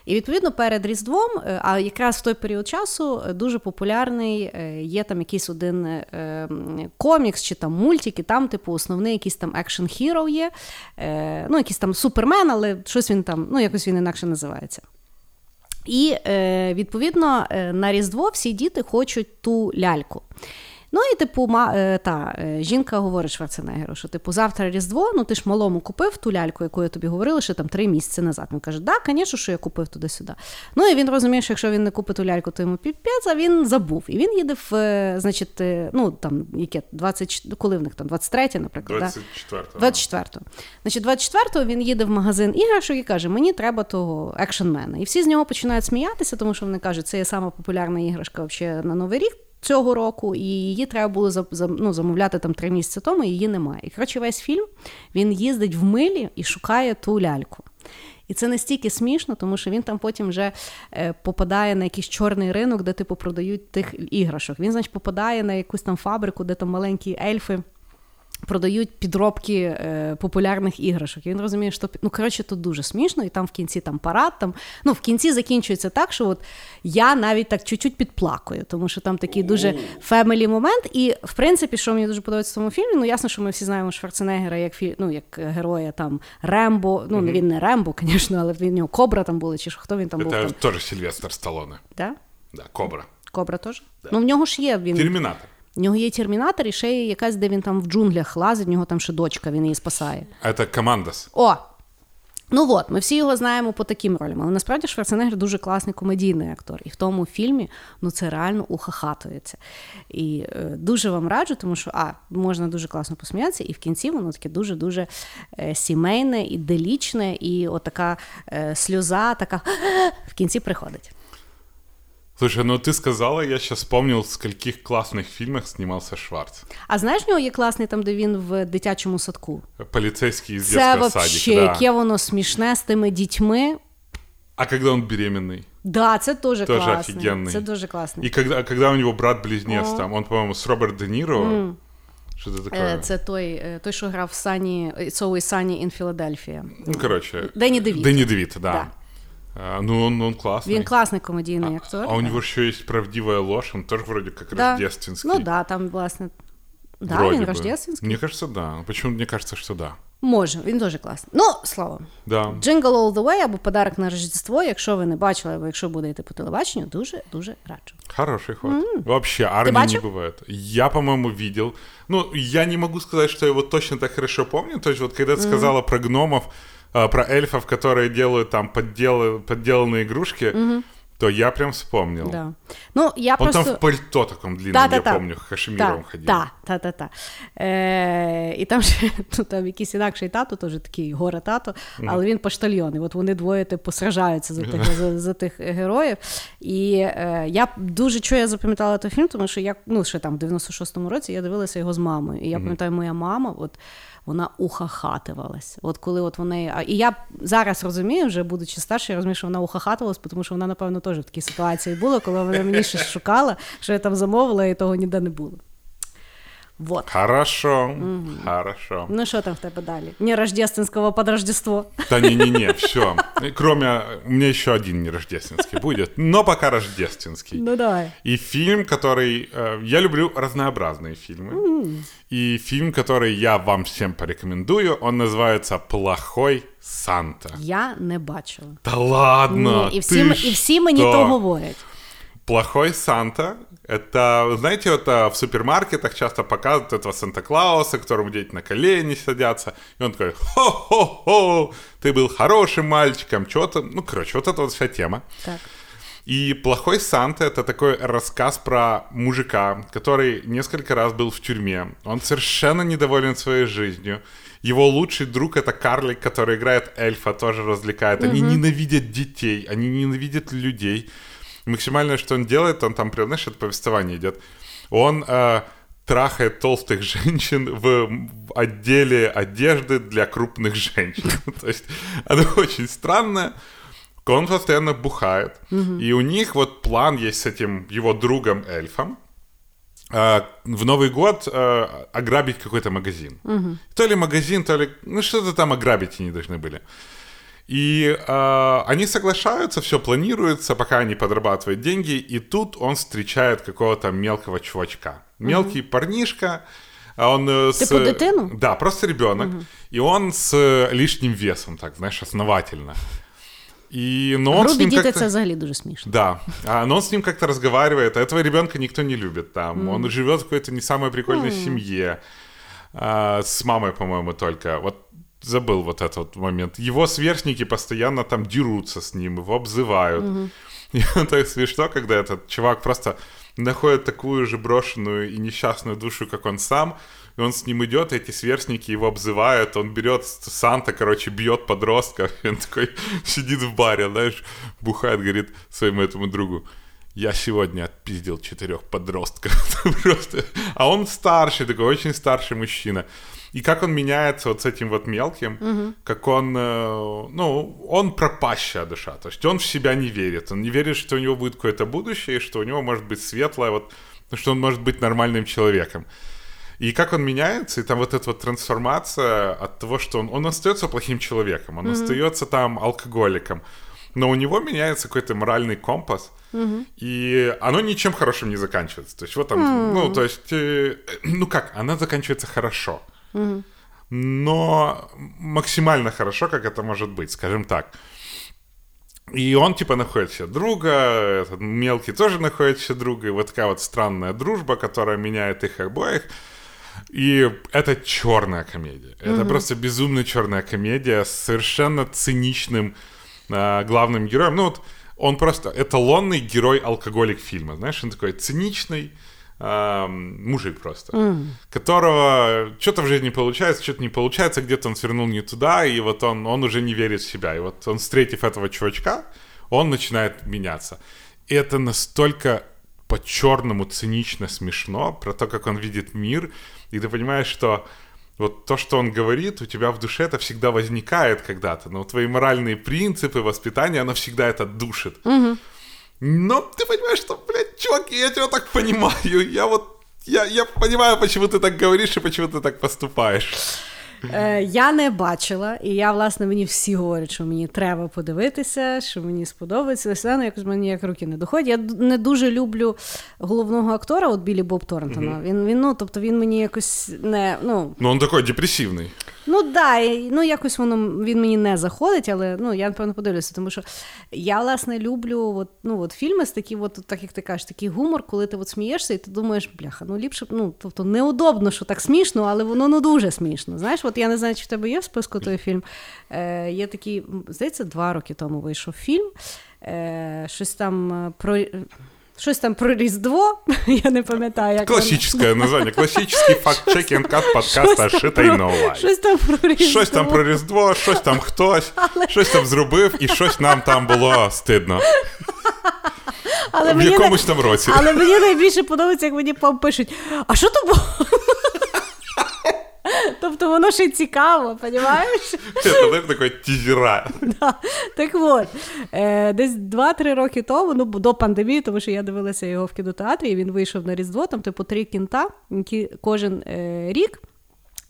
B: І відповідно перед Різдвом, е, а якраз в той період часу е, дуже популярний е, є там якийсь один е, комікс чи там мультик, і там, типу, основний якийсь там екшн хіро є, е, ну, якийсь там супермен, але щось він там, ну, якось він інакше називається. І е, відповідно е, на Різдво всі діти хочуть ту ляльку. Ну і типу, ма, е, та е, жінка говорить Шварценеггеру, що типу завтра Різдво, ну ти ж малому купив ту ляльку, яку я тобі говорила, ще там три місяці назад. Він каже, да, звісно, що я купив туди-сюди. Ну і він розуміє, що якщо він не купить ту ляльку, то йому піпець, а він забув. І він їде в, е, значить, ну там яке 20, коли в них там 23, наприклад. Да?
C: 24-го.
B: 24-го. Значить, 24-го він їде в магазин іграшок і каже: мені треба того екшенмена. І всі з нього починають сміятися, тому що вони кажуть, це є сама популярна іграшка взагалі на Новий рік. Цього року, і її треба було ну, замовляти там три місяці тому, і її немає. І коротше, весь фільм він їздить в милі і шукає ту ляльку. І це настільки смішно, тому що він там потім вже е, попадає на якийсь чорний ринок, де типу продають тих іграшок. Він, значить, попадає на якусь там фабрику, де там маленькі ельфи продають підробки е, популярних іграшок. І він розуміє, що ну коротше, тут дуже смішно, і там в кінці там парад. Там ну в кінці закінчується так, що от я навіть так чуть-чуть підплакую, тому що там такий дуже фемелі момент. І в принципі, що мені дуже подобається в цьому фільмі, ну ясно, що ми всі знаємо Шварценеггера як фі... ну, як героя там Рембо. Ну він не Рембо, звісно, але в нього Кобра там були, чи ж хто він там був
C: Это
B: там.
C: тоже Сильвестр Сталлоне.
B: Да?
C: Да, Кобра.
B: Кобра теж? Ну в нього ж є він.
C: Терминатор.
B: В нього є термінатор, і ще є якась, де він там в джунглях лазить, в нього там ще дочка, він її спасає.
C: Это Командос.
B: О! Ну от, ми всі його знаємо по таким ролям. Але насправді Шварценеггер дуже класний комедійний актор. І в тому фільмі ну це реально ухахатується. І е, дуже вам раджу, тому що а, можна дуже класно посміятися, і в кінці воно таке дуже-дуже е, сімейне, іделічне, і отака е, сльоза, така в кінці приходить.
C: Слушай, ну ты сказала, я сейчас вспомнил, в скольких классных фильмах снимался Шварц.
B: А знаєш, в нього є класний там, де він в дитячому садку.
C: Полицейский из
B: Це
C: детского
B: вообще,
C: садика. Да.
B: яке воно смішне з тими дітьми.
C: А когда он беременный?
B: Да, це дуже,
C: Тоже
B: класно.
C: офігенний.
B: Це дуже класно.
C: И когда, когда у него брат-близнец там, он, по-моему, с Роберт Де Ниро. Что-то такое.
B: Е, Це той, е, той, що грав в Сані It's Always Sunny in Philadelphia.
C: Ну, короче.
B: Дэнни Девито.
C: Дэнни Девито, да.
B: Да.
C: А, ну, он, он классный.
B: Він класний комедійний актор.
C: А у него еще есть правдивая ложь, он тоже вроде как
B: да.
C: рождественский.
B: Ну да, там, власне. Да,
C: Вроде
B: він
C: бы.
B: рождественський.
C: Мне кажется, да. Почему мне кажется, что да?
B: Може, він дуже класний. Ну, словом,
C: Да.
B: Jingle All the Way або подарок на Рождество, якщо ви не бачили, або якщо будете по телебаченню, дуже дуже раджу.
C: Хороший ход. Вообще, армии не
B: бачил?
C: бывает. Я, по-моему, видел. Ну, я не могу сказать, что я его точно так хорошо помню. То есть, вот когда ты сказала про гномов, а, про эльфов, которые делают там подделы, подделанные игрушки, то я прям вспомнил.
B: Да. Ну, я
C: Он
B: просто...
C: там в пальто таком длинном,
B: Та-та-та.
C: я помню, хашемировым ходил.
B: Так, та, та, та. Е, і там ще ну, там якийсь інакший тато, теж такий горе тато, але він поштальйон. І от вони двоє типу сражаються за тих, за, за тих героїв. І е, я дуже чого я запам'ятала той фільм, тому що я ну, ще там в 96-му році я дивилася його з мамою. І я пам'ятаю, моя мама, от. вона ухахатувалась. От коли от вони. І я зараз розумію, вже будучи старше, я розумію, що вона ухахатувалась, тому що вона, напевно, теж в такій ситуації була, коли вона мені щось шукала, що я там замовила, і того ніде не було. Вот.
C: Хорошо, хорошо.
B: Ну що там в тебе далі? Не рождественського под Рождество.
C: Да не-не-не, все. Кроме, у меня еще один не рождественский будет, но пока рождественский.
B: Ну давай.
C: И фильм, который... э, я люблю разнообразные фильмы. И фильм, который я вам всем порекомендую, он называется «Плохой Санта».
B: Я не бачила.
C: Да ладно!
B: Ні, і, всі,
C: ты
B: м- і всі мені
C: что?
B: то говорять.
C: Плохой Санта — это, знаете, вот а, в супермаркетах часто показывают этого Санта-Клауса, которому дети на колени садятся, и он такой «Хо-хо-хо, ты был хорошим мальчиком», что-то, ну, короче, вот эта вот вся тема.
B: Так.
C: И «Плохой Санта» — это такой рассказ про мужика, который несколько раз был в тюрьме. Он совершенно недоволен своей жизнью. Его лучший друг — это карлик, который играет эльфа, тоже развлекает. Они ненавидят детей, они ненавидят людей. Максимальное, что он делает, он там прям, знаешь, это повествование идет. Он э, трахает толстых женщин в отделе одежды для крупных женщин. То есть оно очень странное. Он постоянно бухает. И у них вот план есть с этим его другом-эльфом. э, в Новый год э, ограбить какой-то магазин. То ли магазин, то ли... Ну, что-то там ограбить они должны были. И э, они соглашаются, все планируется, пока они подрабатывают деньги, и тут он встречает какого-то мелкого чувачка. Мелкий парнишка, а он э, с...
B: Типа дитину?
C: Да, просто ребенок. И он с э, лишним весом, так, знаешь, основательно. И, но он с
B: Грубі
C: ним
B: діти
C: как-то...
B: це взагалі дуже смішно.
C: Да, а, но он с ним как-то разговаривает, а этого ребенка никто не любит там. Он живет в какой-то не самой прикольной семье. а, с мамой, по-моему, только. Вот забыл вот этот момент. Его сверстники постоянно там дерутся с ним, его обзывают. И он так смешно, когда этот чувак просто находит такую же брошенную и несчастную душу, как он сам, и он с ним идет, и эти сверстники его обзывают, он берет Санта, короче, бьет подростков, и он такой сидит в баре, знаешь, бухает, говорит своему этому другу, я сегодня отпиздил четырех подростков. Просто. А он старший, такой очень старший мужчина. И как он меняется вот с этим вот мелким, как он, э, ну, он пропащая душа. То есть он в себя не верит. Он не верит, что у него будет какое-то будущее, что у него может быть светлое, вот, что он может быть нормальным человеком. И как он меняется, и там вот эта вот трансформация от того, что он, он остается плохим человеком, он остается там алкоголиком, но у него меняется какой-то моральный компас, и оно ничем хорошим не заканчивается. То есть вот там, ну, то есть, э, ну как, она заканчивается хорошо, но максимально хорошо, как это может быть, скажем так. И он, типа, находит себе друга, этот мелкий тоже находит себе друга, и вот такая вот странная дружба, которая меняет их обоих. И это черная комедия. Это просто безумно черная комедия с совершенно циничным а, главным героем. Ну вот он просто эталонный герой-алкоголик фильма. Знаешь, он такой циничный мужик просто, которого что-то в жизни получается, что-то не получается, где-то он свернул не туда, и вот он, он уже не верит в себя. И вот он, встретив этого чувачка, он начинает меняться. И это настолько по-черному цинично смешно, про то, как он видит мир, и ты понимаешь, что вот то, что он говорит, у тебя в душе это всегда возникает когда-то, но твои моральные принципы, воспитание, оно всегда это душит. Но ты понимаешь, что, блядь, чувак, я тебя так понимаю, я вот, я, я понимаю, почему ты так говоришь и почему ты так поступаешь.
B: Е, я не бачила, і я, власне, мені всі говорять, що мені треба подивитися, що мені сподобається. Але все одно якось мені як руки не доходять. Я д- не дуже люблю головного актора, от Білі Боб Торнтона. Він, він, ну, тобто він мені якось не. Ну,
C: Но он такой депрессивный.
B: Ну да, ну якось воно він мені не заходить, але ну я напевно подивлюся, тому що я власне люблю от, ну, от фільми з такі, от, так як ти кажеш, такий гумор, коли ти от смієшся, і ти думаєш, бляха, ну ліпше ну тобто неудобно, що так смішно, але воно ну дуже смішно. Знаєш, от я не знаю, чи в тебе є в списку той фільм. Е, Є такий, здається, два роки тому вийшов фільм. Е, Щось там е, про. Щось там про Різдво, я не пам'ятаю. як
C: Класичне названня, класичний факт-чекінг подкаста «Шита й новай».
B: Щось там про Різдво.
C: Щось там про Різдво, щось там хтось, Але... щось там зробив, і щось нам там було стидно. Але в якомусь там році.
B: Але мені найбільше подобається, як мені пам пишуть, а що то було? Тобто воно ще цікаво, розумієш?
C: Це тізера.
B: Так от, е, десь 2-3 роки тому, ну до пандемії, тому що я дивилася його в кінотеатрі, і він вийшов на Різдво, там типу три кінта, які кожен е, рік.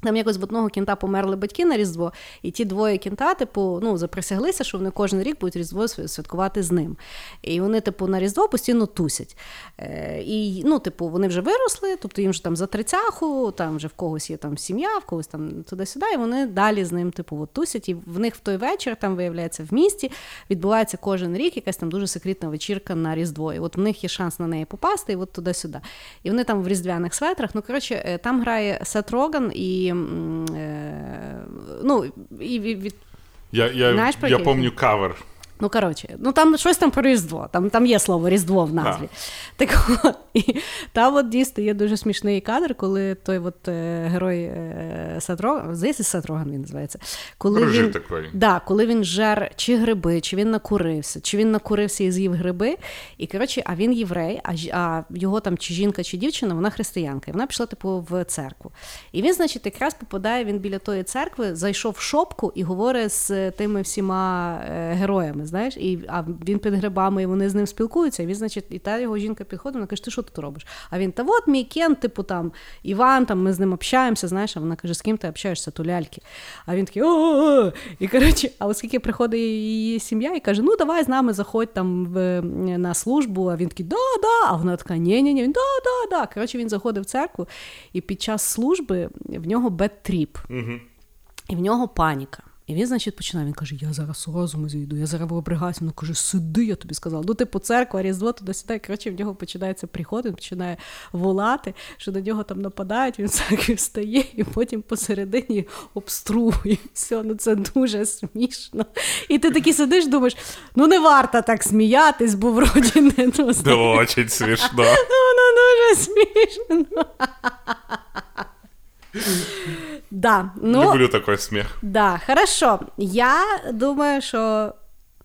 B: Там якось в одного кінта померли батьки на Різдво, і ті двоє кінта, типу, ну, заприсяглися, що вони кожен рік будуть Різдво святкувати з ним. І вони, типу, на Різдво постійно тусять. Е, І, ну, типу, вони вже виросли, тобто їм вже там за тридцяху, там вже в когось є там сім'я, в когось там туди-сюди, і вони далі з ним, типу, от, тусять. І в них в той вечір, там, виявляється, в місті відбувається кожен рік якась там дуже секретна вечірка на Різдво. І от в них є шанс на неї попасти, і от туди-сюди. І вони там в різдвяних светрах. Ну, коротше, е, там грає Сет Роган і. Е, ну, і від...
C: Я я, Знаєш, я пам'ятаю кавер
B: Ну, коротше, ну там щось там про Різдво, там там є слово Різдво в назві. Да. Так от, і там от дійсно є дуже смішний кадр, коли той от е, герой е, Сатроган, здається, Сатроган він називається. Коли він,
C: такий.
B: Да, коли він жер чи гриби, чи він накурився, чи він накурився і з'їв гриби. І коротше, а він єврей, а а його там чи жінка, чи дівчина, вона християнка. І вона пішла, типу, в церкву. І він, значить, якраз попадає він біля тої церкви, зайшов в шопку і говорить з тими всіма е, героями знаєш, і а він під грибами, і вони з ним спілкуються. І він, значить, і та його жінка підходить, вона каже, ти що тут робиш? А він, та от мій Кен, типу там Іван, там ми з ним общаємося, знаєш, а вона каже, з ким ти общаєшся, то ляльки. А він такий о І коротше, а оскільки приходить її сім'я і каже, ну давай з нами заходь там в, на службу. А він такий, да, да. А вона така, ні-ні-ні, він да, да, да. Коротше, він заходив в церкву, і під час служби в нього bad trip. Угу. І в нього паніка. І він, значить, починає. Він каже: Я зараз розуму зійду, я зараз виригаюся. Він каже, сиди, я тобі сказав. Ну, типу, церква, різдво туди сюди. Коротше, в нього починається приход, він починає волати, що на нього там нападають, він церкві встає і потім посередині обстругує. Все, ну це дуже смішно. І ти такий сидиш, думаєш, ну не варто так сміятись, бо вроді не ну,
C: Дуже смішно.
B: Ну, воно дуже смішно. Да, ну,
C: Люблю такий сміх.
B: Да, хорошо. Я думаю, що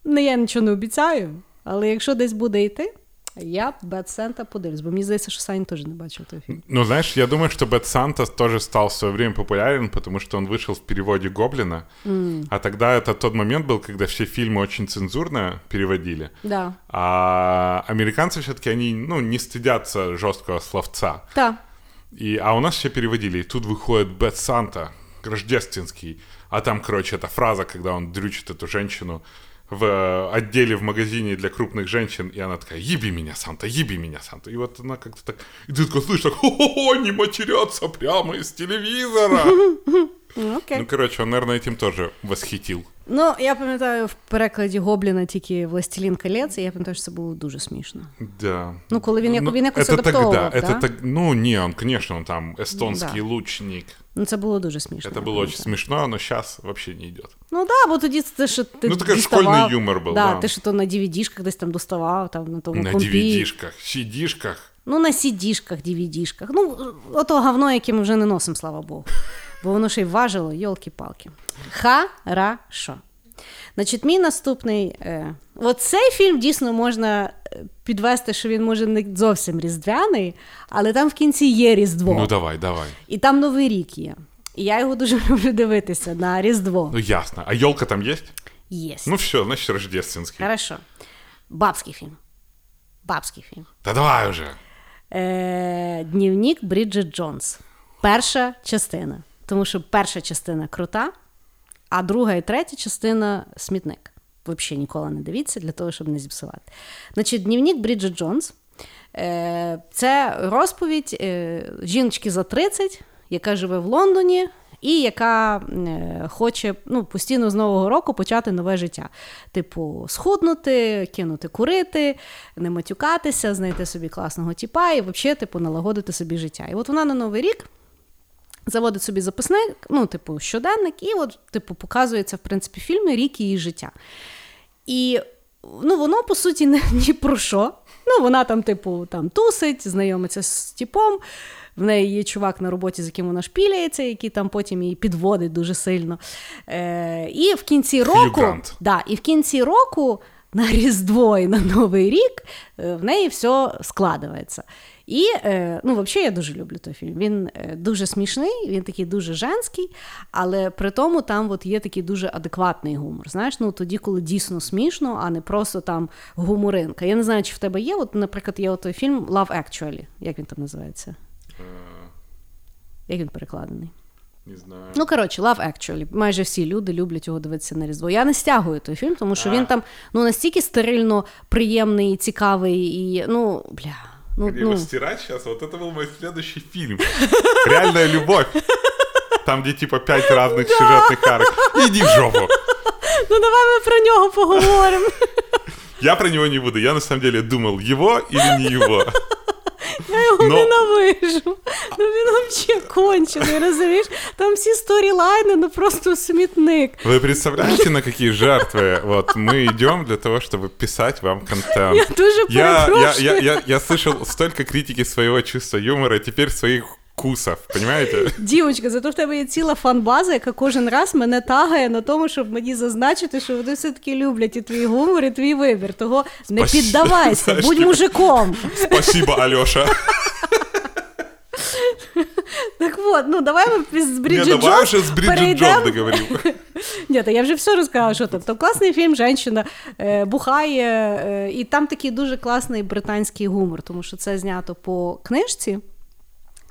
B: ну, я нічого не обіцяю, але якщо десь буде йти, я Бет Санта подивлюсь, бо мені здається, что Саня тоже не бачил той фильм.
C: Ну, знаешь, я думаю, что Бет Санта тоже стал в свое время популярен, потому что он вышел в переводе Гоблина. Mm. А тогда это тот момент был, когда все фильмы очень цензурно переводили.
B: Да.
C: А американцы все-таки, они, ну, не стыдятся жесткого словца.
B: Да.
C: И, а у нас все переводили. И тут выходит Бет Санта, рождественский. А там, короче, эта фраза, когда он дрючит эту женщину в э, отделе в магазине для крупных женщин, и она такая, еби меня, Санта, еби меня, Санта. И вот она как-то так, и ты такой слышишь, так, хо-хо-хо, не матерятся прямо из телевизора.
B: Okay.
C: Ну, короче, он, наверное, этим тоже восхитил.
B: Ну, я пам'ятаю в перекладі Гобліна тільки Властелін колець, і я пам'ятаю, що це було дуже смішно.
C: Да.
B: Ну, коли він, ну, він якось адаптовував, тогда,
C: да? это так, Ну, ні, он, конечно, он там естонський да. лучник.
B: Ну, це було дуже смішно.
C: Это было очень смешно, але зараз вообще не йде.
B: Ну да, бо тоді ти що ти
C: Ну, такий школьний юмор був.
B: Да, да. Ти що то на DVD-шках десь там доставав, там на тому
C: На
B: компі.
C: DVD-шках, CD-шках.
B: Ну, на CD-шках, DVD-шках. Ну, ото говно, яке ми вже не носимо, слава Богу. Бо воно ще й важило, йолки-палки. Хорошо. Значить, мій наступний. Е, от цей фільм дійсно можна е, підвести, що він може не зовсім різдвяний, але там в кінці є Різдво.
C: Ну, давай, давай.
B: І там Новий рік є. І я його дуже люблю дивитися на Різдво.
C: Ну, ясно. А йолка там є?
B: Є.
C: Ну, все, значить, рождественський.
B: Хорошо. Бабський фільм. Бабський фільм.
C: Та давай уже.
B: Е, Днівник Бріджит Джонс. Перша частина. Тому що перша частина крута, а друга і третя частина смітник. Взагалі ніколи не дивіться для того, щоб не зіпсувати. Значить, дневник Бріджит Джонс. Е, це розповідь е, жіночки за 30, яка живе в Лондоні, і яка е, хоче ну, постійно з нового року почати нове життя. Типу, схуднути, кинути курити, не матюкатися, знайти собі класного тіпа і взагалі, типу, налагодити собі життя. І от вона на новий рік. Заводить собі записник, ну, типу, щоденник, і от, типу, показується, в принципі, фільмі рік її життя. І ну, воно, по суті, не ні про що. Ну, вона там, типу, там тусить, знайомиться з типом. В неї є чувак на роботі, з яким вона шпіляється, який там потім її підводить дуже сильно. Е, І в кінці року да, і в кінці року на Різдво і на Новий рік е, в неї все складається. І е, ну, взагалі я дуже люблю той фільм. Він е, дуже смішний, він такий дуже женський, але при тому там от є такий дуже адекватний гумор. Знаєш, ну тоді, коли дійсно смішно, а не просто там гуморинка. Я не знаю, чи в тебе є. От, наприклад, є той фільм Love Actually. Як він там називається? Як він перекладений?
C: Не знаю.
B: Ну, коротше, Love Actually. Майже всі люди люблять його дивитися на Різдво. Я не стягую той фільм, тому що а. він там ну, настільки стерильно приємний, цікавий і ну, бля. Ну,
C: Где ну... его стирать сейчас? Вот это был мой следующий фильм. Реальная любовь. Там, где типа пять разных сюжетных арок. Иди в жопу.
B: Ну давай мы про него поговорим.
C: Я про него не буду. Я на самом деле думал, его или не его.
B: Я його Но... ненавижу. Ну він взагалі кончений, розумієш? Там всі сторілайни, ну просто смітник.
C: Вы представляете, на какие жертвы вот мы идем для того, чтобы писать вам контент?
B: Я дуже
C: я, я, я, я, я слышал столько критики своего чувства юмора, теперь своих вкусов, понимаете?
B: Дівочка, зато в тебе є ціла фан-база, яка кожен раз мене тагає на тому, щоб мені зазначити, що вони все-таки люблять і твій гумор, і твій вибір. Того не піддавайся, будь мужиком.
C: Спасибо, Альоша.
B: Так от, ну давай ми з Бріджит
C: Джонс давай вже з Бріджит Джонс договорив.
B: Ні, та я вже все розказала, що там. Там класний фільм, жінка е, бухає, е, і там такий дуже класний британський гумор, тому що це знято по книжці.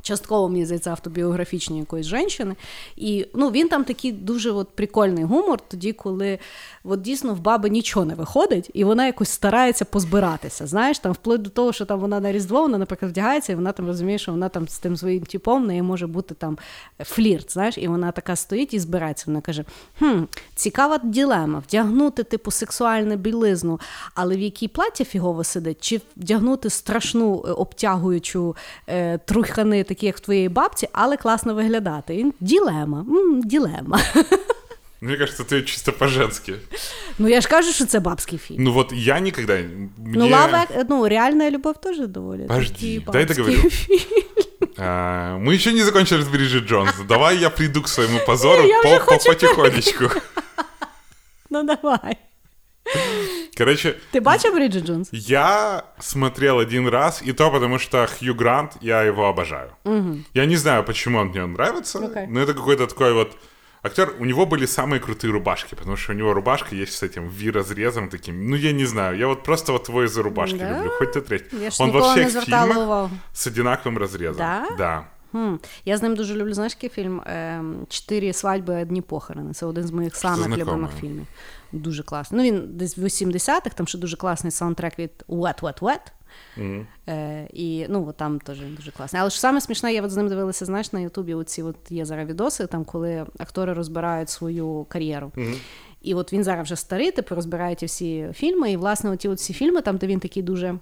B: Частково мені здається, автобіографічні якоїсь жінки. І ну, він там такий дуже от прикольний гумор, тоді, коли от дійсно в баби нічого не виходить, і вона якось старається позбиратися. Знаєш, там вплоть до того, що там вона на Різдво, вона, наприклад, вдягається, і вона там розуміє, що вона там з тим своїм типом в неї може бути там флірт. Знаєш, і вона така стоїть і збирається. Вона каже: хм, цікава ділема, вдягнути типу сексуальну білизну, але в якій плаття фігово сидить, чи вдягнути страшну е, обтягуючу е, трухани, такі як в твоєї бабці, але класно виглядати. Ділема. М-м, ділема.
C: Мне кажется, ты чисто по-женски.
B: Ну, я ж кажу, що це бабський фільм.
C: Ну вот я никогда... Мне...
B: Ну, лава, ну, реальная любовь тоже доволі.
C: Подожди, дай договорю. А, мы еще не закончили с Бриджит Джонс. Давай я приду к своему позору по, по, потихонечку.
B: Ну, давай.
C: Короче...
B: Ты бачил Бриджит Джонс?
C: Я смотрел один раз, и то потому что Хью Грант, я его обожаю.
B: Угу.
C: Я не знаю, почему он мне нравится, okay. но это какой-то такой вот актер, у него были самые крутые рубашки, потому что у него рубашка есть с этим V-разрезом таким. Ну, я не знаю, я вот просто вот твой за рубашки да? люблю, хоть ты треть. Он во всех фильмах увагу. с одинаковым разрезом.
B: Да?
C: Да.
B: Хм. Я з ним дуже люблю, знаєш, який фільм Чотири свадьби, одні похорони. Це один з моїх самих любимих фільмів. Дуже класний. Ну, він десь в 80-х, там ще дуже класний саундтрек від Wet, Wet, Wet.
C: Mm-hmm.
B: Е, І ну, там теж дуже класний. Але ж саме смішне, я от з ним дивилася, знаєш, на Ютубі оці от є зараз відоси, там, коли актори розбирають свою кар'єру.
C: Mm-hmm.
B: І от він зараз вже старий, типу розбирає ті всі фільми. І, власне, оті всі фільми, там, де він такий дуже.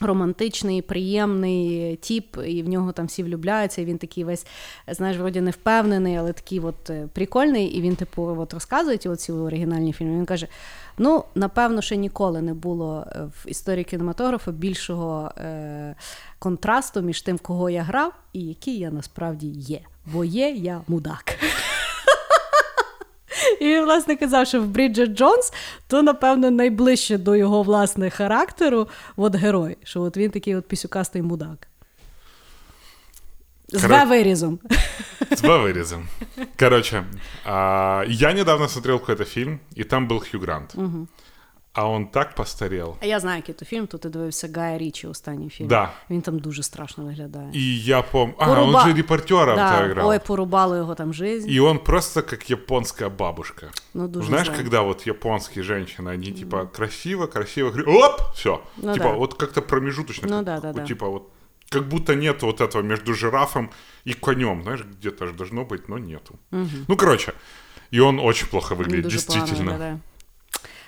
B: Романтичний, приємний тіп, і в нього там всі влюбляються, і він такий весь, знаєш, вроді не впевнений, але такий от е, прикольний. І він, типу, от розказує оці оригінальні фільми. Він каже: Ну, напевно, ще ніколи не було е, в історії кінематографа більшого е, контрасту між тим, кого я грав, і який я насправді є. Бо є я мудак. І він, власне, казав, що в Бріджет Джонс то, напевно, найближче до його власне характеру от герой. Що от він такий от пісюкастий мудак. С Кор... вырезом.
C: С вырезом. Короче, а, я недавно смотрел какой-то фильм, и там был Хью Грант.
B: Угу.
C: А он так постарел.
B: А я знаю, який то фільм, то ти дивився Гая Річі останній фільм.
C: Да.
B: Він там дуже страшно виглядає.
C: І я помню. А, Поруба... он же репортера да. играл.
B: Ой, порубало його там жизнь.
C: И он просто как японская бабушка.
B: Ну, дуже
C: Знаешь,
B: знаю.
C: когда вот японские женщины, они типа красиво, красиво, оп, все.
B: Ну,
C: типа
B: да.
C: вот как-то промежуточно.
B: Ну
C: как,
B: да, да, да.
C: Типа вот как будто нет вот этого между жирафом и конем. Знаешь, где-то же должно быть, но нету. Ну, короче, и он очень плохо выглядит,
B: Він дуже
C: действительно.
B: погано виглядає.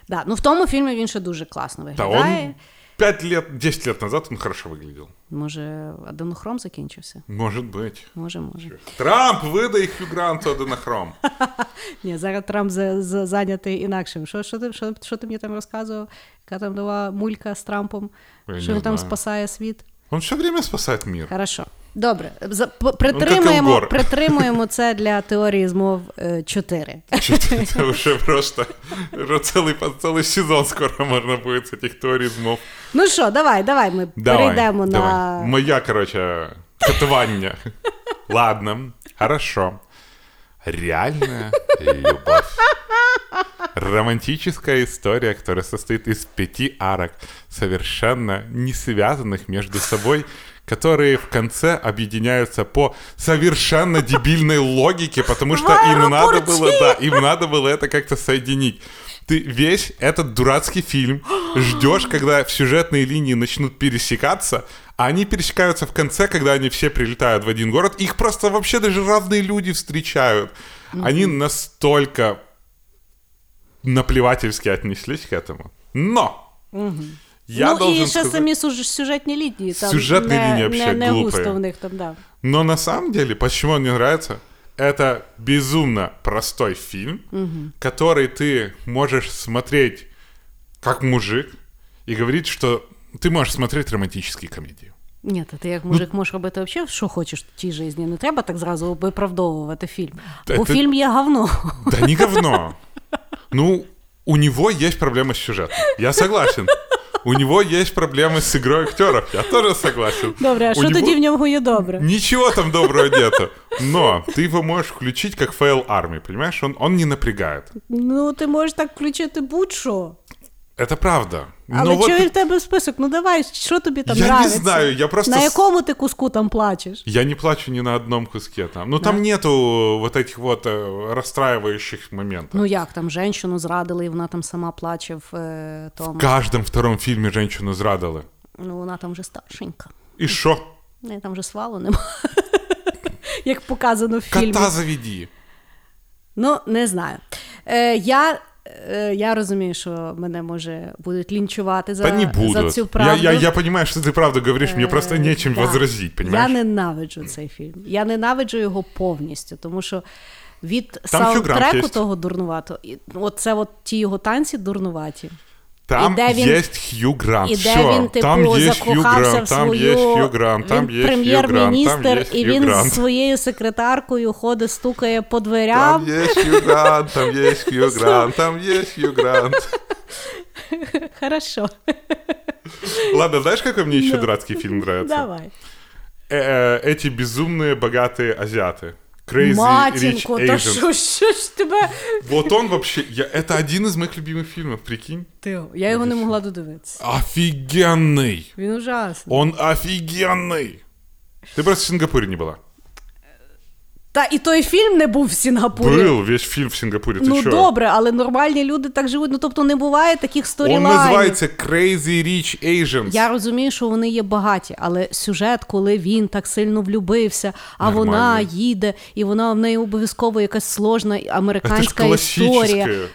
B: Да, ну в тому фільмі він ще дуже класно
C: Да,
B: виглядає.
C: он 5 лет, 10 лет назад он хорошо выглядел.
B: Може, аденохром закінчився?
C: Может быть.
B: Може, може.
C: Трамп, выдай Хью Гранту аденохром.
B: Ні, зараз Трамп за, за, зайнятий інакшим. Що, що, ти, що, що ти мені там розказував? Яка там нова мулька з Трампом?
C: Я
B: що
C: не
B: він там
C: знаю.
B: спасає світ?
C: Он все время спасает мир.
B: Хорошо. Добре. За, п-
C: Ну,
B: притримуємо,
C: Елгор.
B: притримуємо це для теорії змов е, 4.
C: Что-то это уже просто... Уже целый, целый сезон скоро можно будет с этих теорий змов.
B: Ну що, давай, давай, ми
C: Давай,
B: перейдемо
C: давай.
B: на.
C: Моя, короче, катывание. Ладно, хорошо. Реальная любовь. Романтическая история, которая состоит из пяти арок, совершенно не связанных между собой, которые в конце объединяются по совершенно дебильной логике, потому что им надо было, да, им надо было это как-то соединить Ты весь этот дурацкий фильм ждешь, когда сюжетные линии начнут пересекаться, а они пересекаются в конце, когда они все прилетают в один город. Их просто вообще даже разные люди встречают. Они настолько наплевательски отнеслись к этому. Но! Я
B: ну
C: должен
B: і ще
C: сказать-
B: самі суж- сюжетні лінії. Там
C: Сюжетні
B: не,
C: лінії вообще
B: не, не
C: глупые.
B: густо в них там, да.
C: Но на самом деле, почему он мне нравится? Это безумно простой фильм, который ты можешь смотреть как мужик и говорить, что ты можешь смотреть романтические комедии.
B: Ні, та ти як
C: Ну,
B: мужик можеш робити взагалі, що хочеш в тій житті. Не треба так зразу виправдовувати фільм.
C: Та
B: Бо
C: ти-
B: фільм є говно.
C: Да не говно. Ну, у него есть проблемы с сюжетом. Я согласен. У него есть проблемы с игрой актеров. Я тоже согласен.
B: Добре, а
C: него-
B: тоді в нем є добре?
C: Ничего там доброго нету. Но ты его можешь включить как FailArmy, понимаешь? Он, он не напрягает.
B: Ну, ты можешь так включить будь-що.
C: Это правда.
B: Але
C: Но вот
B: чого в тебе список? Ну давай, що тобі там
C: Я не
B: нравиться?
C: знаю, я просто
B: На
C: с-
B: якому ти куску там плачеш?
C: я не плачу ни на одном куске там. Ну там нету вот этих вот э, расстраивающих моментов.
B: Ну як там женщину зрадили, і вона там сама плаче в е, тому.
C: В каждом втором фильме женщину зрадили.
B: Ну вона там вже старшенька.
C: И шо?
B: В неї там вже свалу нема. Як показано в фільмі.
C: Кота заведи.
B: Ну, не знаю. Е, я, е, я розумію, що мене може будуть лінчувати за,
C: Та не будуть.
B: за цю правду.
C: я, я я розумію, що ти правду говориш, мені просто нічим
B: Да. Я ненавиджу цей фільм. Я ненавиджу його повністю, тому що від
C: Там
B: саундтреку того дурнувато, і, от це от ті його танці дурнуваті.
C: Там
B: І де він-
C: есть Хью Грант.
B: І де
C: Всё.
B: він, типу,
C: там есть Хью
B: закохався
C: Грант,
B: в
C: там
B: свою...
C: есть Хью Грант, там
B: він
C: есть Хью Грант, там
B: прем'єр-міністр,
C: есть
B: і
C: Хью
B: він
C: Грант.
B: з своєю секретаркою ходить, стукає по дверям.
C: Там есть Хью Грант, там есть Хью Грант, там есть Хью Грант.
B: Хорошо,
C: Ладно, знаешь, какой мне еще
B: Ну.
C: дурацкий фильм нравится?
B: давай.
C: Э, Эти безумные богатые азиаты. Crazy Rich
B: Матінко, та
C: Asians.
B: що, що ж тебе?
C: Вот он вообще, я, это один из моих любимых фильмов, прикинь.
B: Ти, я його не могла додивитися.
C: Офигенный!
B: Він ужасний.
C: Он офигенный! Ты просто в Сингапуре не была.
B: Та і той фільм не був в Сінгапурі.
C: Был весь фильм в Сингапуре, ты
B: Ну
C: чё?
B: добре, але нормальні люди так живуть. Ну тобто не буває таких
C: Он
B: сторілайнів.
C: называется Crazy Rich Asians.
B: Я розумію, що вони є багаті, але сюжет, коли він так сильно влюбився, а
C: Нормально.
B: вона їде, і вона в неї обов'язково якась сложна
C: Это ж
B: американська історія.
C: классическая.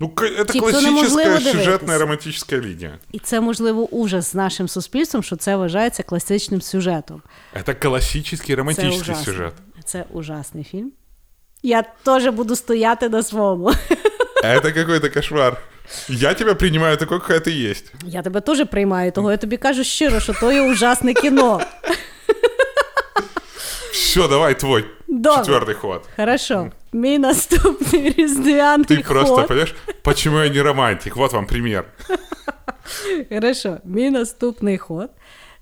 C: Ну, к- это
B: Типа, то неможливо
C: классическая
B: дивитись.
C: сюжетная романтическая линия.
B: І це можливо ужас з нашим суспільством, що це вважається класичним сюжетом.
C: Это классический
B: Це
C: романтический
B: ужасно.
C: сюжет.
B: Це ужасний фільм. Я теж буду стояти на своєму.
C: Это какой-то кошмар. Я тебя принимаю такой, какая ты есть.
B: Я тебе теж приймаю, того я тобі кажу щиро, що то є ужасне кіно.
C: Все, давай твой
B: Добре.
C: четвертый ход.
B: Хорошо. Мій наступний різдвяний
C: Ты просто,
B: ход.
C: понимаешь, почему я не романтик? Вот вам пример.
B: Хорошо, мій наступний ход.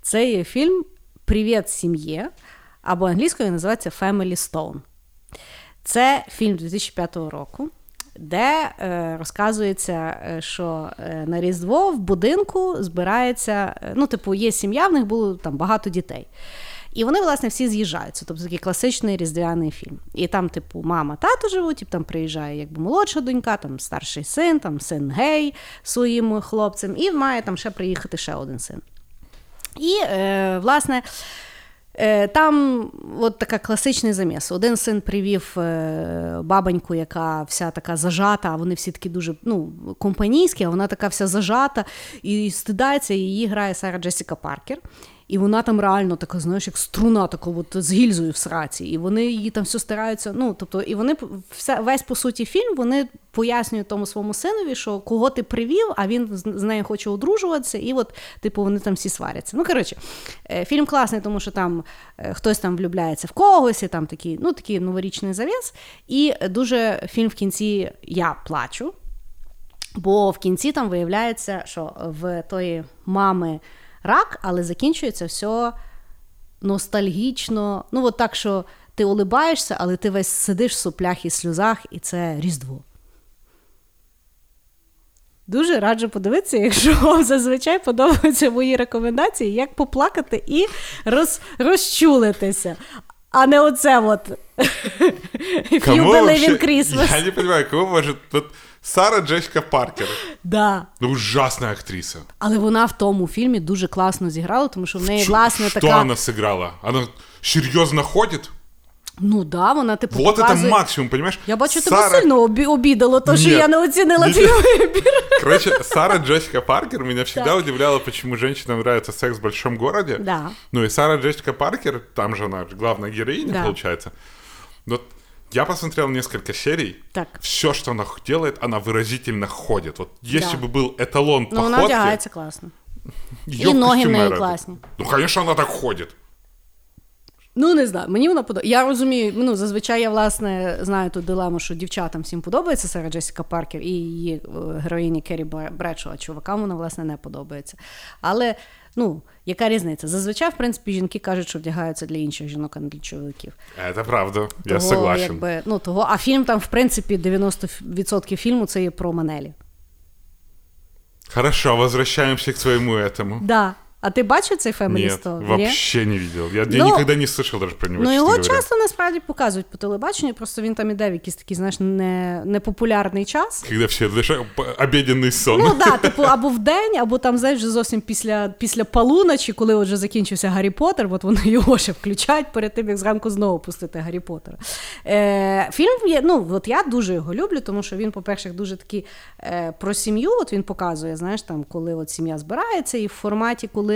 B: Це є фільм Привіт сім'є, Або англійською називається Family Stone. Це фільм 2005 року, де е, розказується, е, що е, на Різдво в будинку збирається, ну, типу, є сім'я, в них було там багато дітей. І вони, власне, всі з'їжджаються. Тобто такий класичний різдвяний фільм. І там, типу, мама, тато живуть, і там приїжджає якби молодша донька, там старший син, там син гей своїм хлопцем, і має там ще приїхати ще один син. І, е, власне, там от така класичний заміс. Один син привів е, бабоньку, яка вся така зажата, а вони всі такі дуже ну, компанійські, а вона така вся зажата і стидається, і її грає Сара Джесіка Паркер. І вона там реально така, знаєш, як струна, така от з гільзою в сраці. І вони її там все стараються. Ну, тобто, і вони все, весь по суті фільм вони пояснюють тому своєму синові, що кого ти привів, а він з нею хоче одружуватися, і от, типу, вони там всі сваряться. Ну, коротше, е, фільм класний, тому що там е, хтось там влюбляється в когось, і там такий, ну, такий новорічний завіс. І дуже фільм в кінці я плачу. Бо в кінці там виявляється, що в тої мами рак, але закінчується все ностальгічно. Ну, от так, що ти улибаєшся, але ти весь сидиш в соплях і сльозах, і це Різдво. Дуже раджу подивитися, якщо вам зазвичай подобаються мої рекомендації, як поплакати і роз, розчулитися. А не оце от. If you believe in Christmas.
C: Я не розумію, кому може... Сара Джеська Паркер.
B: Да.
C: Ну, ужасна актриса.
B: Але вона в тому фільмі дуже класно зіграла, тому що в неї, власне,
C: Что
B: така.
C: она сыграла? Она серьезно ходит?
B: Ну да, вона типу.
C: Вот
B: показує...
C: это максимум, понимаешь?
B: Я бачу,
C: Сара...
B: тебе сильно обі- обідало, то що
C: Ні.
B: я не оцінила
C: Ні.
B: твій вибір.
C: Короче, Сара Джессика Паркер меня всегда
B: Так.
C: удивляла, почему женщинам нравится секс в большом городе.
B: Да.
C: Ну и Сара Джессика Паркер, там же она главная героиня,
B: Да.
C: получается. Вот я посмотрел несколько серий.
B: Так.
C: Все, что она делает, она выразительно ходит. Вот если
B: Да.
C: бы был эталон
B: Ну, вона
C: походки...
B: вдягається класно.
C: её
B: І ноги в неї
C: костюмеры-
B: класні.
C: Ну, конечно, она так ходит.
B: Ну, не знаю, мені вона подобається. Я розумію, ну зазвичай я власне знаю ту дилему, що дівчатам всім подобається Сара Джесіка Паркер і її е, героїні Керрі Бре- Бредшо, а чувакам вона власне не подобається. Але ну, яка різниця? Зазвичай, в принципі, жінки кажуть, що вдягаються для інших жінок, а не для чоловіків.
C: Це правда, я
B: Того,
C: согласен.
B: Якби, ну, того, а фільм там, в принципі, 90% фільму це є про Манелі.
C: Хорошо, возвращаемся к своему этому.
B: Да. А ти бачив цей Family
C: Нет,
B: Store? Ні?
C: вообще не видел. Я, я
B: Ну,
C: никогда не слышал даже про него,
B: Ну, його
C: говоря.
B: часто насправді показують по телебаченню, просто він там іде в якийсь такий, знаєш, не, непопулярний час.
C: Когда все, знаешь, п- обеденный сон.
B: Ну да, типу, або в день, або там, знаєш, вже зовсім після, після полуночі, коли вже закінчився Гаррі Поттер, от вони його ще включають перед тим, як зранку знову пустити Гаррі Поттера. Е, фільм є, ну, от я дуже його люблю, тому що він, по-перше, дуже такий е, про сім'ю. От він показує, знаєш, там, коли от сім'я збирається, і в форматі, коли.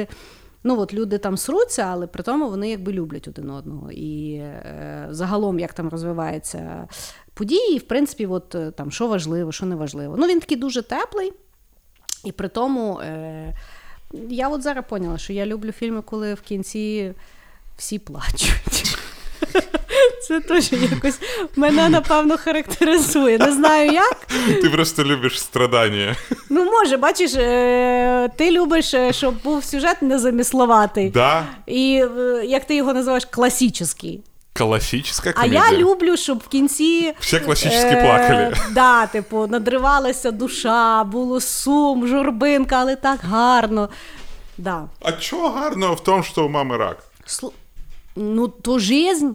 B: Ну, от люди там сруться, але при тому вони якби люблять один одного. І е, загалом, як там розвиваються події, в принципі, от е, там що важливо, що не важливо. Ну, він такий дуже теплий. І при тому е, я от зараз поняла, що я люблю фільми, коли в кінці всі плачуть. Це теж якось мене, напевно, характеризує. Не знаю як.
C: Ты просто любишь страдания.
B: Ну, може, бачиш, е, ти любиш, е, щоб був сюжет незамісловатий.
C: Да,
B: І е, як ти його називаєш, класичний.
C: классическая
B: А
C: комедия.
B: я люблю, щоб в кінці.
C: Все классически плакали.
B: Да, типу, надривалася душа, було сум, журбинка, але так гарно. Да.
C: А чё гарного в том, что у мамы рак?
B: Слу- Ну, то жизнь.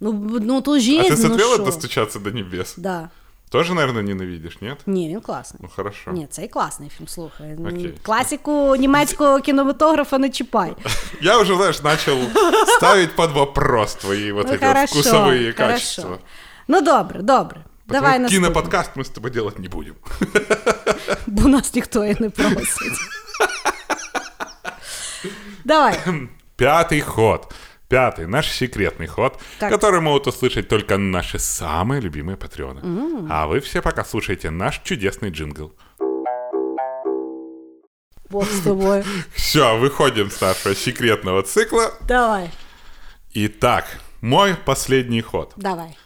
B: Ну, б- ну то жизнь,
C: А ты
B: ну
C: смотрела
B: що?
C: «Достучаться до небес»?
B: Да.
C: Тоже, наверное, ненавидишь, нет?
B: Ні, він класний.
C: Ну, хорошо.
B: Ні, це і класний фільм, слухай. М,
C: Окей.
B: Класику німецького кінематографа не чіпай.
C: Я уже, знаешь, начал ставить под вопрос твои вот
B: Ну,
C: эти вот
B: хорошо,
C: вкусовые
B: хорошо.
C: качества.
B: Ну, добре, добре.
C: Потому
B: Давай наступне,
C: киноподкаст мы с тобой делать не будем.
B: бо нас ніхто і не просить. Давай.
C: Пятый ход. Пятый, наш секретный ход,
B: Так.
C: который могут услышать только наши самые любимые патреоны. А вы все пока слушаете наш чудесный джингл.
B: Бог з тобою.
C: Все, выходим с нашего секретного цикла.
B: Давай,
C: Итак, мой последний ход.
B: давай.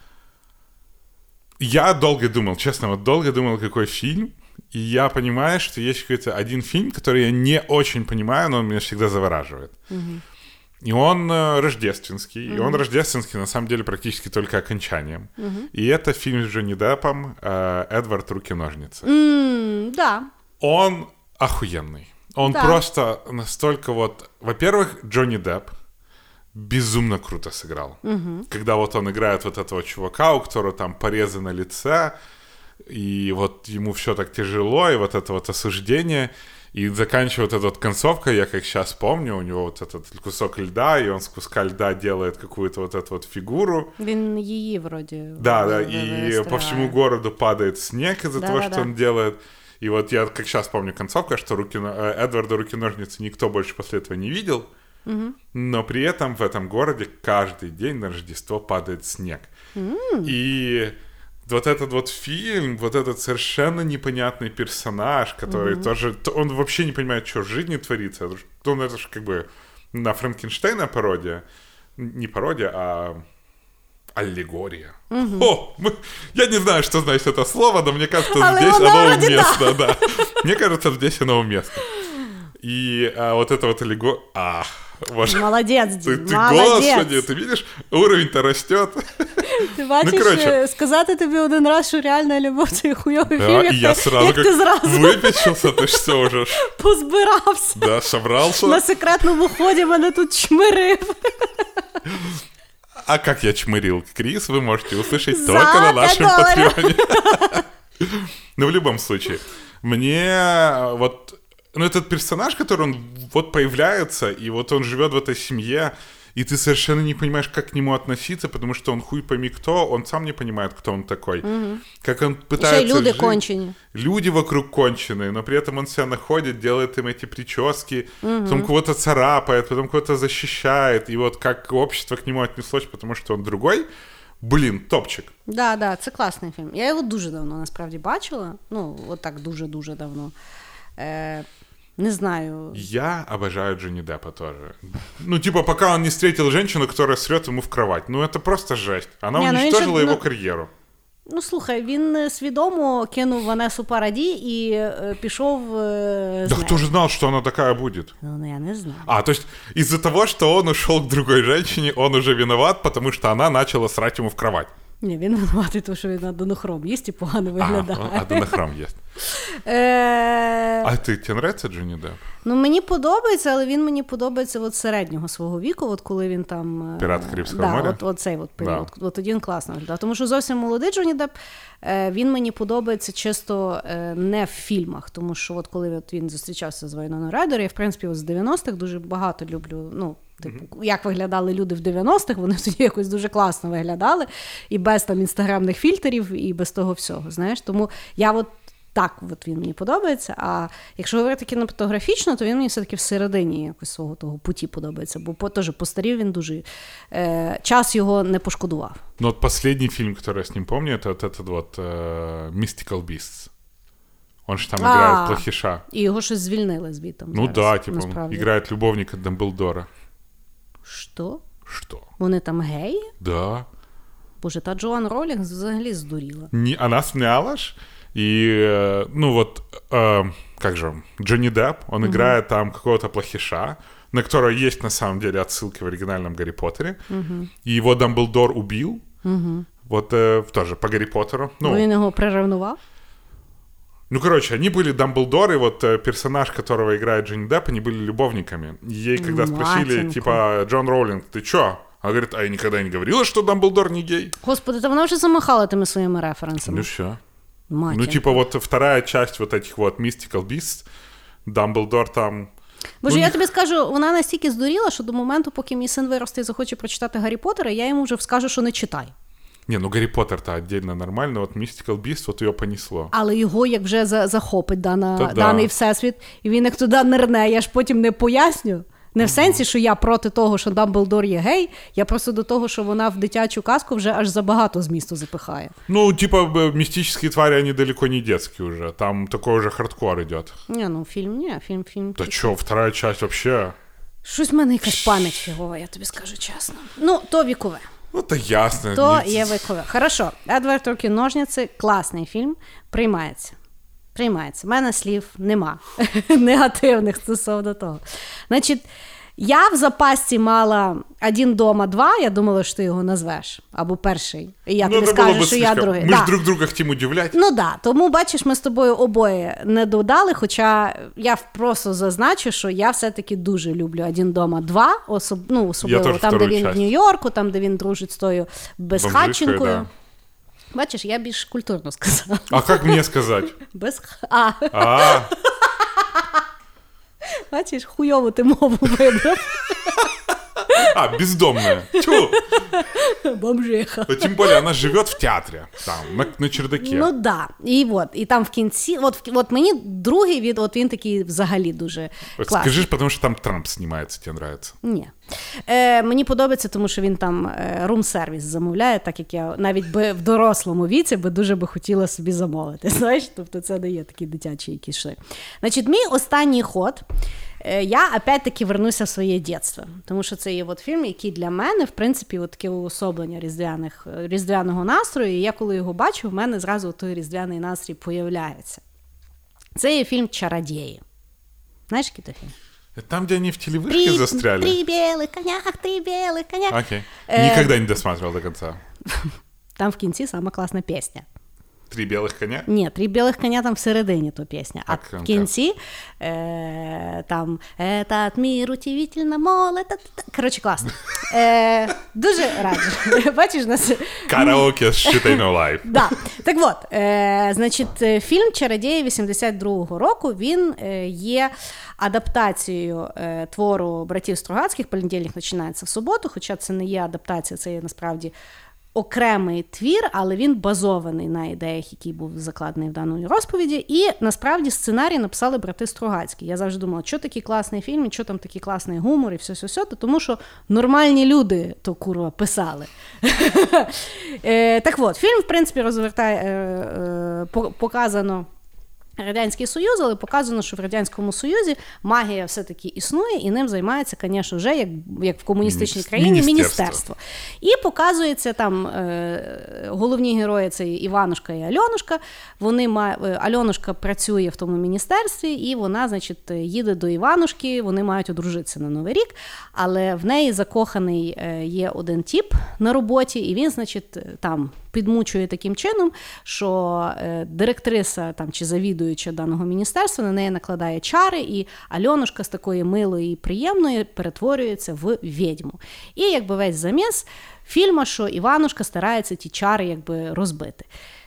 C: Я долго думал, честно, вот долго думал, какой фильм. И я понимаю, что есть какой-то один фильм, который я не очень понимаю, но он меня всегда завораживает. И он э, рождественский. И он рождественский, на самом деле, практически только окончанием. И это фильм с Джонни Деппом э, «Эдвард. Руки-ножницы».
B: М, Да.
C: Он охуенный. Он
B: Да.
C: просто настолько вот... Во-первых, Джонни Депп безумно круто сыграл. Когда вот он играет вот этого чувака, у которого там порезы на лице, и вот ему все так тяжело, и вот это вот осуждение. И заканчивает эта вот концовка, я как сейчас помню, у него вот этот кусок льда, и он с куска льда делает какую-то вот эту вот фигуру.
B: Він її вроді.
C: Да, да,
B: ви-
C: и
B: вистріляє.
C: по всему городу падает снег из-за того,
B: Да-да-да.
C: что он делает. И вот я как сейчас помню концовка, что руки, э, Эдварда руки-ножницы никто больше после этого не видел. Но при этом в этом городе каждый день на Рождество падает снег. И вот этот вот фильм, вот этот совершенно непонятный персонаж, который тоже... то Он вообще не понимает, что в жизни творится. Он это же как бы на Франкенштейна пародия. Не пародия, а аллегория. О, мы- я не знаю, что значит это слово, но мне кажется,
B: Але
C: здесь оно уместно, да. Мне кажется, здесь оно уместно. И а, вот это вот аллегория... А, боже.
B: Молодець,
C: Ты, ты, господи,
B: молодець.
C: ты видишь, уровень-то растет.
B: Ти бачиш,
C: Ну, коротше.
B: е, сказати тобі один раз, що реальна любов це хуйовий
C: Да,
B: фільм,
C: и
B: як,
C: я
B: ти,
C: сразу
B: як
C: как
B: ти зразу
C: выпечился, ты ж все уже, ж,
B: позбирався.
C: да, собрался.
B: На секретному ході мене тут чмирив.
C: А как я чмырил Крис, вы можете услышать
B: За
C: только на нашем
B: доллара.
C: патреоне. Ну, в любом случае, мне э, вот... Ну, этот персонаж, который он вот появляется, и вот он живет в этой семье, и ты совершенно не понимаешь, как к нему относиться, потому что он хуй пойми кто, он сам не понимает, кто он такой. Как он
B: Ще й
C: пытается
B: люди
C: жить.
B: кончені.
C: люди вокруг конченые, но при этом он себя находит, делает им эти прически, потом кого-то царапает, потом кого-то защищает, и вот как общество к нему отнеслось, потому что он другой, блин, топчик.
B: Да, да, це класний фільм. Я його дуже давно насправді бачила. Ну, от так дуже-дуже давно. Е, не знаю.
C: Я обожаю Джонни Деппа тоже. Ну, типа, пока он не встретил женщину, которая срет ему в кровать. Ну, это просто жесть. Она
B: Не, ну,
C: уничтожила
B: еще,
C: его
B: ну,
C: карьеру.
B: Ну, слухай, він е, свідомо кинув Ванесу Параді і е, пішов. Е, з
C: Да
B: нею.
C: кто же знал, что она такая будет?
B: Ну, ну, я не знаю.
C: А, то есть из-за того, что он ушел к другой женщине, он уже виноват, потому что она начала срать ему в кровать.
B: Ні, він винуватий, тому що він адренохром їсть і погано виглядає.
C: он- а адренохром есть.
B: Е,
C: А ты, тебе нравится Джонни Депп?
B: Ну, мені подобається, але він мені подобається от середнього свого віку, от коли він там. е,
C: «Пірат Карибського
B: да,
C: моря»?
B: От, от цей от період.
C: Да.
B: От тоді він класно виглядав. Тому що зовсім молодий Джонні Депп, е, він мені подобається чисто не в фільмах. Тому що от коли він зустрічався з Вайноною Райдер, я в принципі з 90-х дуже багато люблю. Ну, Типу, як виглядали люди в 90-х, вони тоді якось дуже класно виглядали, і без там інстаграмних фільтрів, і без того всього. Знаєш, тому я от так от він мені подобається. А якщо говорити кінематографічно, то він мені все-таки всередині якось свого того путі подобається, бо по, теж постарів він дуже е, час його не пошкодував.
C: Ну вот последний фильм, который я с ним помню, это вот этот вот э, Mystical Beasts. Он же там
B: А.
C: играет плохиша.
B: І його щось звільнили звідти.
C: Ну да, типа он
B: насправді.
C: играет любовника Дамблдора.
B: Що?
C: Что?
B: Вони там геї?
C: Да.
B: Боже, та Джоан Ролінг взагалі здуріла.
C: Не, она сняла ж, и, э, ну вот, э, как же, он, Джонни Депп, он играет там какого-то плохиша, на которого есть на самом деле отсылки в оригинальном Гарри Поттере, и его Дамблдор убил, вот э, тоже по Гарри Поттеру.
B: Ну,
C: Ну,
B: він його приревнував.
C: Ну, короче, они были Дамблдор, и вот э, персонаж, которого играет Джонни Депп, они были любовниками. И Ей когда спросили,
B: Матинку.
C: типа, Джон Роулинг, ты чё? Она говорит, а я никогда не говорила, что Дамблдор не гей.
B: Господи, та вона вже замахала тими своїми референсами.
C: Ну все.
B: Матінко.
C: Ну, типа, вот вторая часть вот этих вот Mystical Beasts, Дамблдор там...
B: Боже,
C: ну,
B: я
C: ні-
B: тобі скажу, вона настільки здуріла, що до моменту, поки мій син виросте і захоче прочитати Гаррі Поттера, я йому вже скажу, що не читай.
C: Не, ну Гарри Поттер-то отдельно нормально, вот Mystical Beast, вот ее понесло.
B: Але його як вже за- захопить дана,
C: Та да.
B: даний всесвіт, і він як туди нирне, я ж потім не поясню. Не в сенсі, що я проти того, що Дамблдор є гей, я просто до того, що вона в дитячу казку вже аж забагато змісту запихає.
C: Ну, типа, б- мистические твари, они далеко не детские уже. Там такой уже хардкор идет.
B: Ні, ну фільм, ні, фільм, фільм.
C: Да чё, вторая часть вообще...
B: Щось в мене якась пам'ять фігова, я тобі скажу чесно. Ну, то вікове.
C: Ну, то ясно.
B: То є викове. Хорошо, Едвард Руки ножниці класний фільм. Приймається. Приймається. У мене слів нема негативних стосовно того. Значить, я в запасці мала один дома два, я думала, що ти його назвеш. Або перший. І я
C: Ну,
B: тобі
C: это было
B: скажу,
C: бы
B: що я
C: слишком.
B: другий.
C: Мы
B: Да.
C: же друг друга хотим удивлять.
B: Ну так, да. тому бачиш, ми з тобою обоє не додали. Хоча я просто зазначу, що я все-таки дуже люблю один дома два, особ... ну, особливо
C: теж
B: там, де
C: вторую
B: він
C: часть.
B: в Нью-Йорку, там, де він дружить з тою безхатченкою.
C: Бомжичкою,
B: Бачиш, я більш культурно сказала.
C: А как мне сказать?
B: Без х- а.
C: А,
B: Бачиш, хуйову ти мову вибрав.
C: А, бездомная. Тьфу.
B: Бомжиха.
C: Но тем более она живет в театре, там, на, на чердаке.
B: Ну да. І от, і там в кінці, от, от мені другий від, от він такий взагалі дуже
C: Вот
B: класний.
C: Скажи, потому что там Трамп снимается, тебе нравится.
B: Ні. Е, мені подобається, тому що він там рум-сервіс замовляє, так як я навіть би в дорослому віці би дуже би хотіла собі замовити. Знаєш, тобто це не є такі дитячі якісь. Значить, мій останній ход. е, Я опять-таки вернуся в своє дитинство, тому що це є от фільм, який для мене, в принципі, от таке уособлення різдвяних, е, різдвяного настрою. І я коли його бачу, в мене зразу той різдвяний настрій появляється. Це є фільм Чародії. Знаєш, який то фільм?
C: Это Там, где они в телевышке застряли.
B: Три белых коня, три белых коня.
C: Окей.
B: Э,
C: Никогда не досматривал до конца.
B: Там в кінці сама класна пісня.
C: Три белых коня?
B: Ні, три білих коня там всередині то пісня. А
C: Так,
B: в
C: так.
B: кінці е, там «Этот мир удивительно мол, это... Коротше, класно. Е, дуже раджу. Бачиш, нас
C: Караоке с Shit I Know Live.
B: Да. Так от, е, значить, е, фільм Чародії 82-го року він е, є адаптацією е, твору братів Стругацьких «Понедільник починається в суботу, хоча це не є адаптація, це є насправді. Окремий твір, але він базований на ідеях, які був закладений в даної розповіді. І насправді сценарій написали брати Стругацькі. Я завжди думала, що такий класний фільм, і що там такий класний гумор, і все все все тому що нормальні люди то курва писали. Е, Так от, фільм, в принципі, розвертає, е, е, по- показано. Радянський Союз, але показано, що в Радянському Союзі магія все-таки існує, і ним займається, звісно, вже як, як в комуністичній країні
C: міністерство.
B: міністерство. І показується там е, головні герої це Іванушка і Альонушка. Вони ма- е, Альонушка працює в тому міністерстві, і вона, значить, їде до Іванушки. Вони мають одружитися на Новий рік, але в неї закоханий е, є один тіп на роботі, і він, значить, там підмучує таким чином, що е, директриса там чи завідуюча даного міністерства на неї накладає чари, і Альонушка з такої милої і приємної перетворюється в відьму. І якби весь заміс фільма, що Іванушка старається ті чари якби розбити.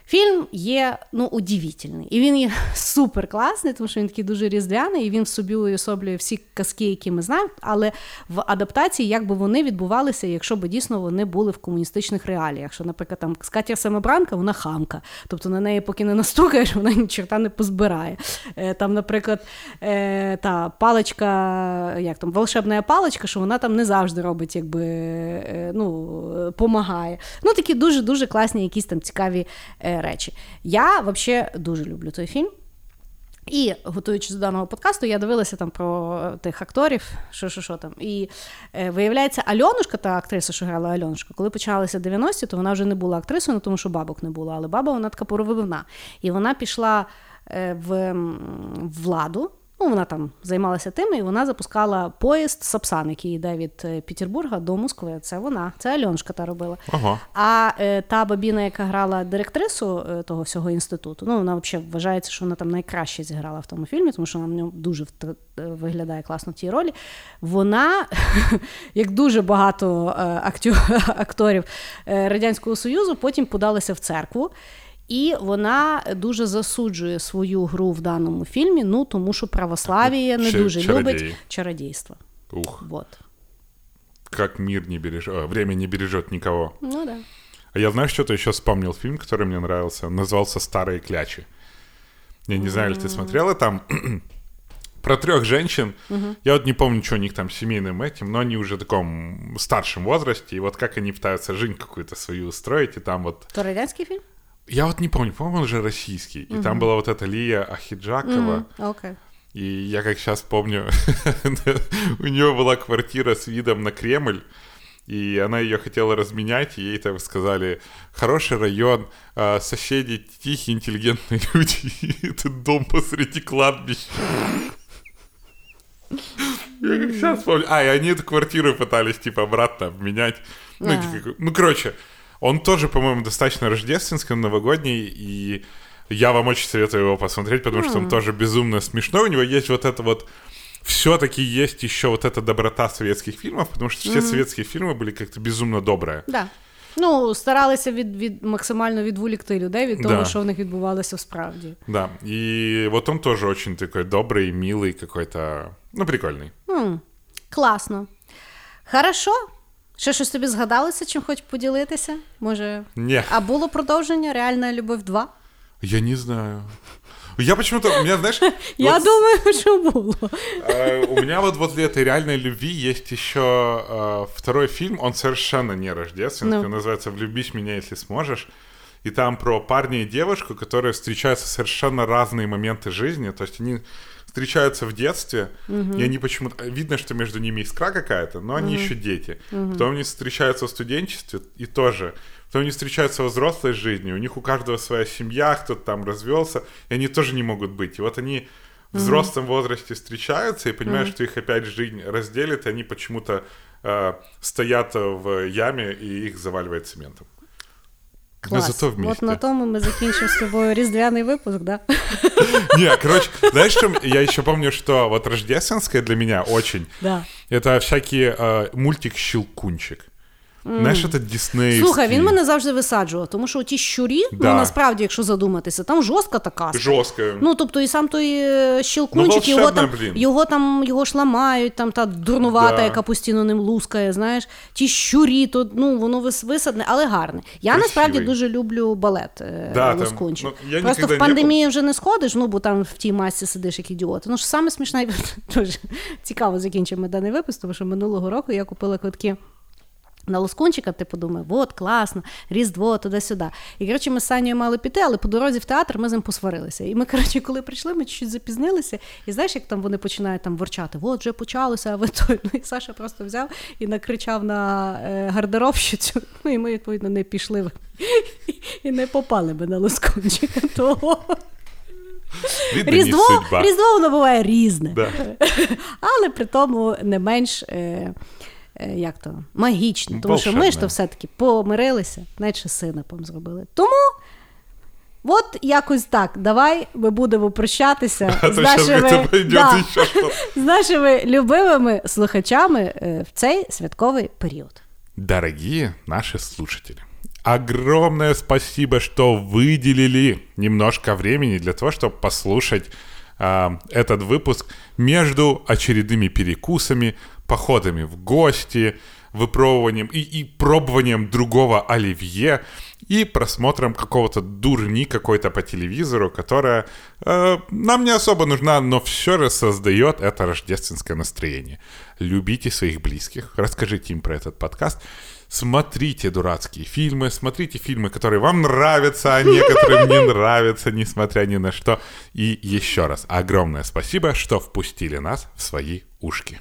B: Фільм є ну, удивительний. І він є супер класний, тому що він такий дуже різдвяний, і він в собі уособлює всі казки, які ми знаємо, але в адаптації, як би вони відбувалися, якщо б дійсно вони були в комуністичних реаліях. Що, наприклад, там Скатя Самобранка, вона хамка. Тобто на неї, поки не настукаєш, вона ні черта не позбирає. Е, Там, наприклад, е, та паличка, як там, волшебна паличка, що вона там не завжди робить, якби е, ну, помагає. Ну, такі дуже-дуже класні, якісь там цікаві речі. Я взагалі дуже люблю той фільм. І готуючись до даного подкасту, я дивилася там про тих акторів, що що, що там. І е, виявляється, Альонушка, та актриса, що грала Альонушка, коли почалися 90-ті, то вона вже не була актрисою, ну, тому що бабок не було. Але баба вона така поровивна. І вона пішла е, в, в владу. Ну, вона там займалася тим, і вона запускала поїзд Сапсан, який йде від е, Петербурга до Москви. Це вона, це Альонушка та робила.
C: Ого.
B: А е, та бабіна, яка грала директрису е, того всього інституту, ну вона взагалі вважається, що вона там найкраще зіграла в тому фільмі, тому що вона в ньому дуже вт- е, виглядає класно в тій ролі. Вона, як дуже багато е, актю- акторів е, Радянського Союзу, потім подалася в церкву. І вона дуже засуджує свою гру в даному фільмі, ну тому що православ'я не
C: Ча-
B: дуже любить
C: чародії.
B: чародійство.
C: Ух,
B: Вот.
C: как мир не бережет, а, время не бережет никого.
B: Ну да.
C: А я знаю, что-то еще вспомнил фильм, который мне нравился. Он назывался «Старые клячи». Я не знаю, ли ты смотрела там про трех женщин. Я вот не помню, что у них там семейным этим, но они уже в таком старшем возрасте, и вот как они пытаются жизнь какую-то свою устроить, и там вот...
B: То радянський фільм?
C: Я вот не помню, по-моему, он уже российский. И там была вот эта Лия Ахиджакова.
B: Окей.
C: И я как сейчас помню, у нее была квартира с видом на Кремль, и она ее хотела разменять, и ей там сказали, хороший район, а, соседи тихие, интеллигентные люди, и этот дом посреди кладбища. Я как сейчас помню. А, и они эту квартиру пытались, типа, обратно обменять. Ну,
B: А.
C: как- ну, короче, он тоже, по-моему, достаточно рождественский, новогодний, и я вам очень советую его посмотреть, потому что он тоже безумно смешной. У него есть вот это вот все-таки есть еще вот эта доброта советских фильмов, потому что все советские фильмы были как-то безумно добрые.
B: Да. Ну, старалися від, від максимально відволікти людей від того,
C: Да.
B: що в них відбувалося всправді.
C: Да, и вот он тоже очень такой добрый, милый какой-то, ну, прикольный.
B: М, класно. Хорошо. Ще щось тобі згадалося, чим хоч поділитися? Може.
C: Не,
B: А було продовження Реальна любов 2?
C: я не знаю. Я почему-то, у меня, знаешь,
B: Я думаю, що було.
C: э, у меня вот возле этой реальной любви есть еще э, второй фильм, он совершенно не рождественский,
B: Ну.
C: он называется «Влюбись меня, если сможешь». И там про парня и девушку, которые встречаются совершенно разные моменты жизни. То есть они встречаются в детстве, и они почему-то... Видно, что между ними искра какая-то, но они еще дети. Потом они встречаются в студенчестве, и тоже. Потом они встречаются во взрослой жизни, у них у каждого своя семья, кто-то там развелся, и они тоже не могут быть. И вот они в взрослом возрасте встречаются и понимают, что их опять жизнь разделит, и они почему-то э, стоят в яме, и их заваливает цементом. Но
B: Ми
C: зато вместе.
B: От на тому ми закінчимо з тобою різдвяний випуск, да?
C: Не, короче, знаешь, что я еще помню, что вот рождественское для меня очень,
B: Да.
C: это всякие э, мультик «Щелкунчик». Знаешь, это диснеевский.
B: Слухай, він мене завжди висаджував, тому що ті щурі,
C: Да.
B: ну насправді, якщо задуматися, там жорстка така.
C: Жесткое.
B: Ну, тобто, і сам той е, щелкунчик,
C: Ну,
B: його там,
C: блін.
B: його там його ж ламають, там та дурнувата,
C: Да.
B: яка постійно ним лускає, знаєш. Ті щурі, то ну воно висадне, але гарне. Я
C: Красивий.
B: насправді дуже люблю балет е,
C: Да, там, ну, я
B: Просто в
C: не
B: пандемії вже не сходиш, ну бо там в тій масці сидиш як ідіот. Ну ж саме смішне, дуже цікаво закінчимо даний випуск, тому що минулого року я купила квитки. На Лоскунчика, ти подумав, от класно, Різдво, туди-сюди. І коротше, ми з Санєю мали піти, але по дорозі в театр ми з ним посварилися. І ми, коротше, коли прийшли, ми чуть запізнилися. І знаєш, як там вони починають там ворчати, от вже почалося, а ви той. Ну і Саша просто взяв і накричав на е, гардеробщицю. Ну і ми, відповідно, не пішли і не попали би на Лоскунчика. Того. Різдво,
C: судьба.
B: Різдво воно буває різне.
C: Да.
B: Але при тому не менш. Е, як то магічно, тому що ми ж
C: Волшебне.
B: то все-таки помирилися, навіть ще синапом зробили. Тому от якось так. Давай ми будемо прощатися
C: А
B: з
C: то сейчас
B: нашими,
C: где-то пойдет
B: да,
C: еще что-то.
B: з нашими любимими слухачами е, в цей святковий період.
C: Дорогие наши слушатели, огромное спасибо, что выделили немножко времени для того, чтобы послушать а, этот выпуск между очередными перекусами, походами в гости, выпробованием и, и пробованием другого оливье и просмотром какого-то дурни какой-то по телевизору, которая э, нам не особо нужна, но все же создает это рождественское настроение. Любите своих близких, расскажите им про этот подкаст, смотрите дурацкие фильмы, смотрите фильмы, которые вам нравятся, а некоторым не нравятся, несмотря ни на что. И еще раз огромное спасибо, что впустили нас в свои ушки.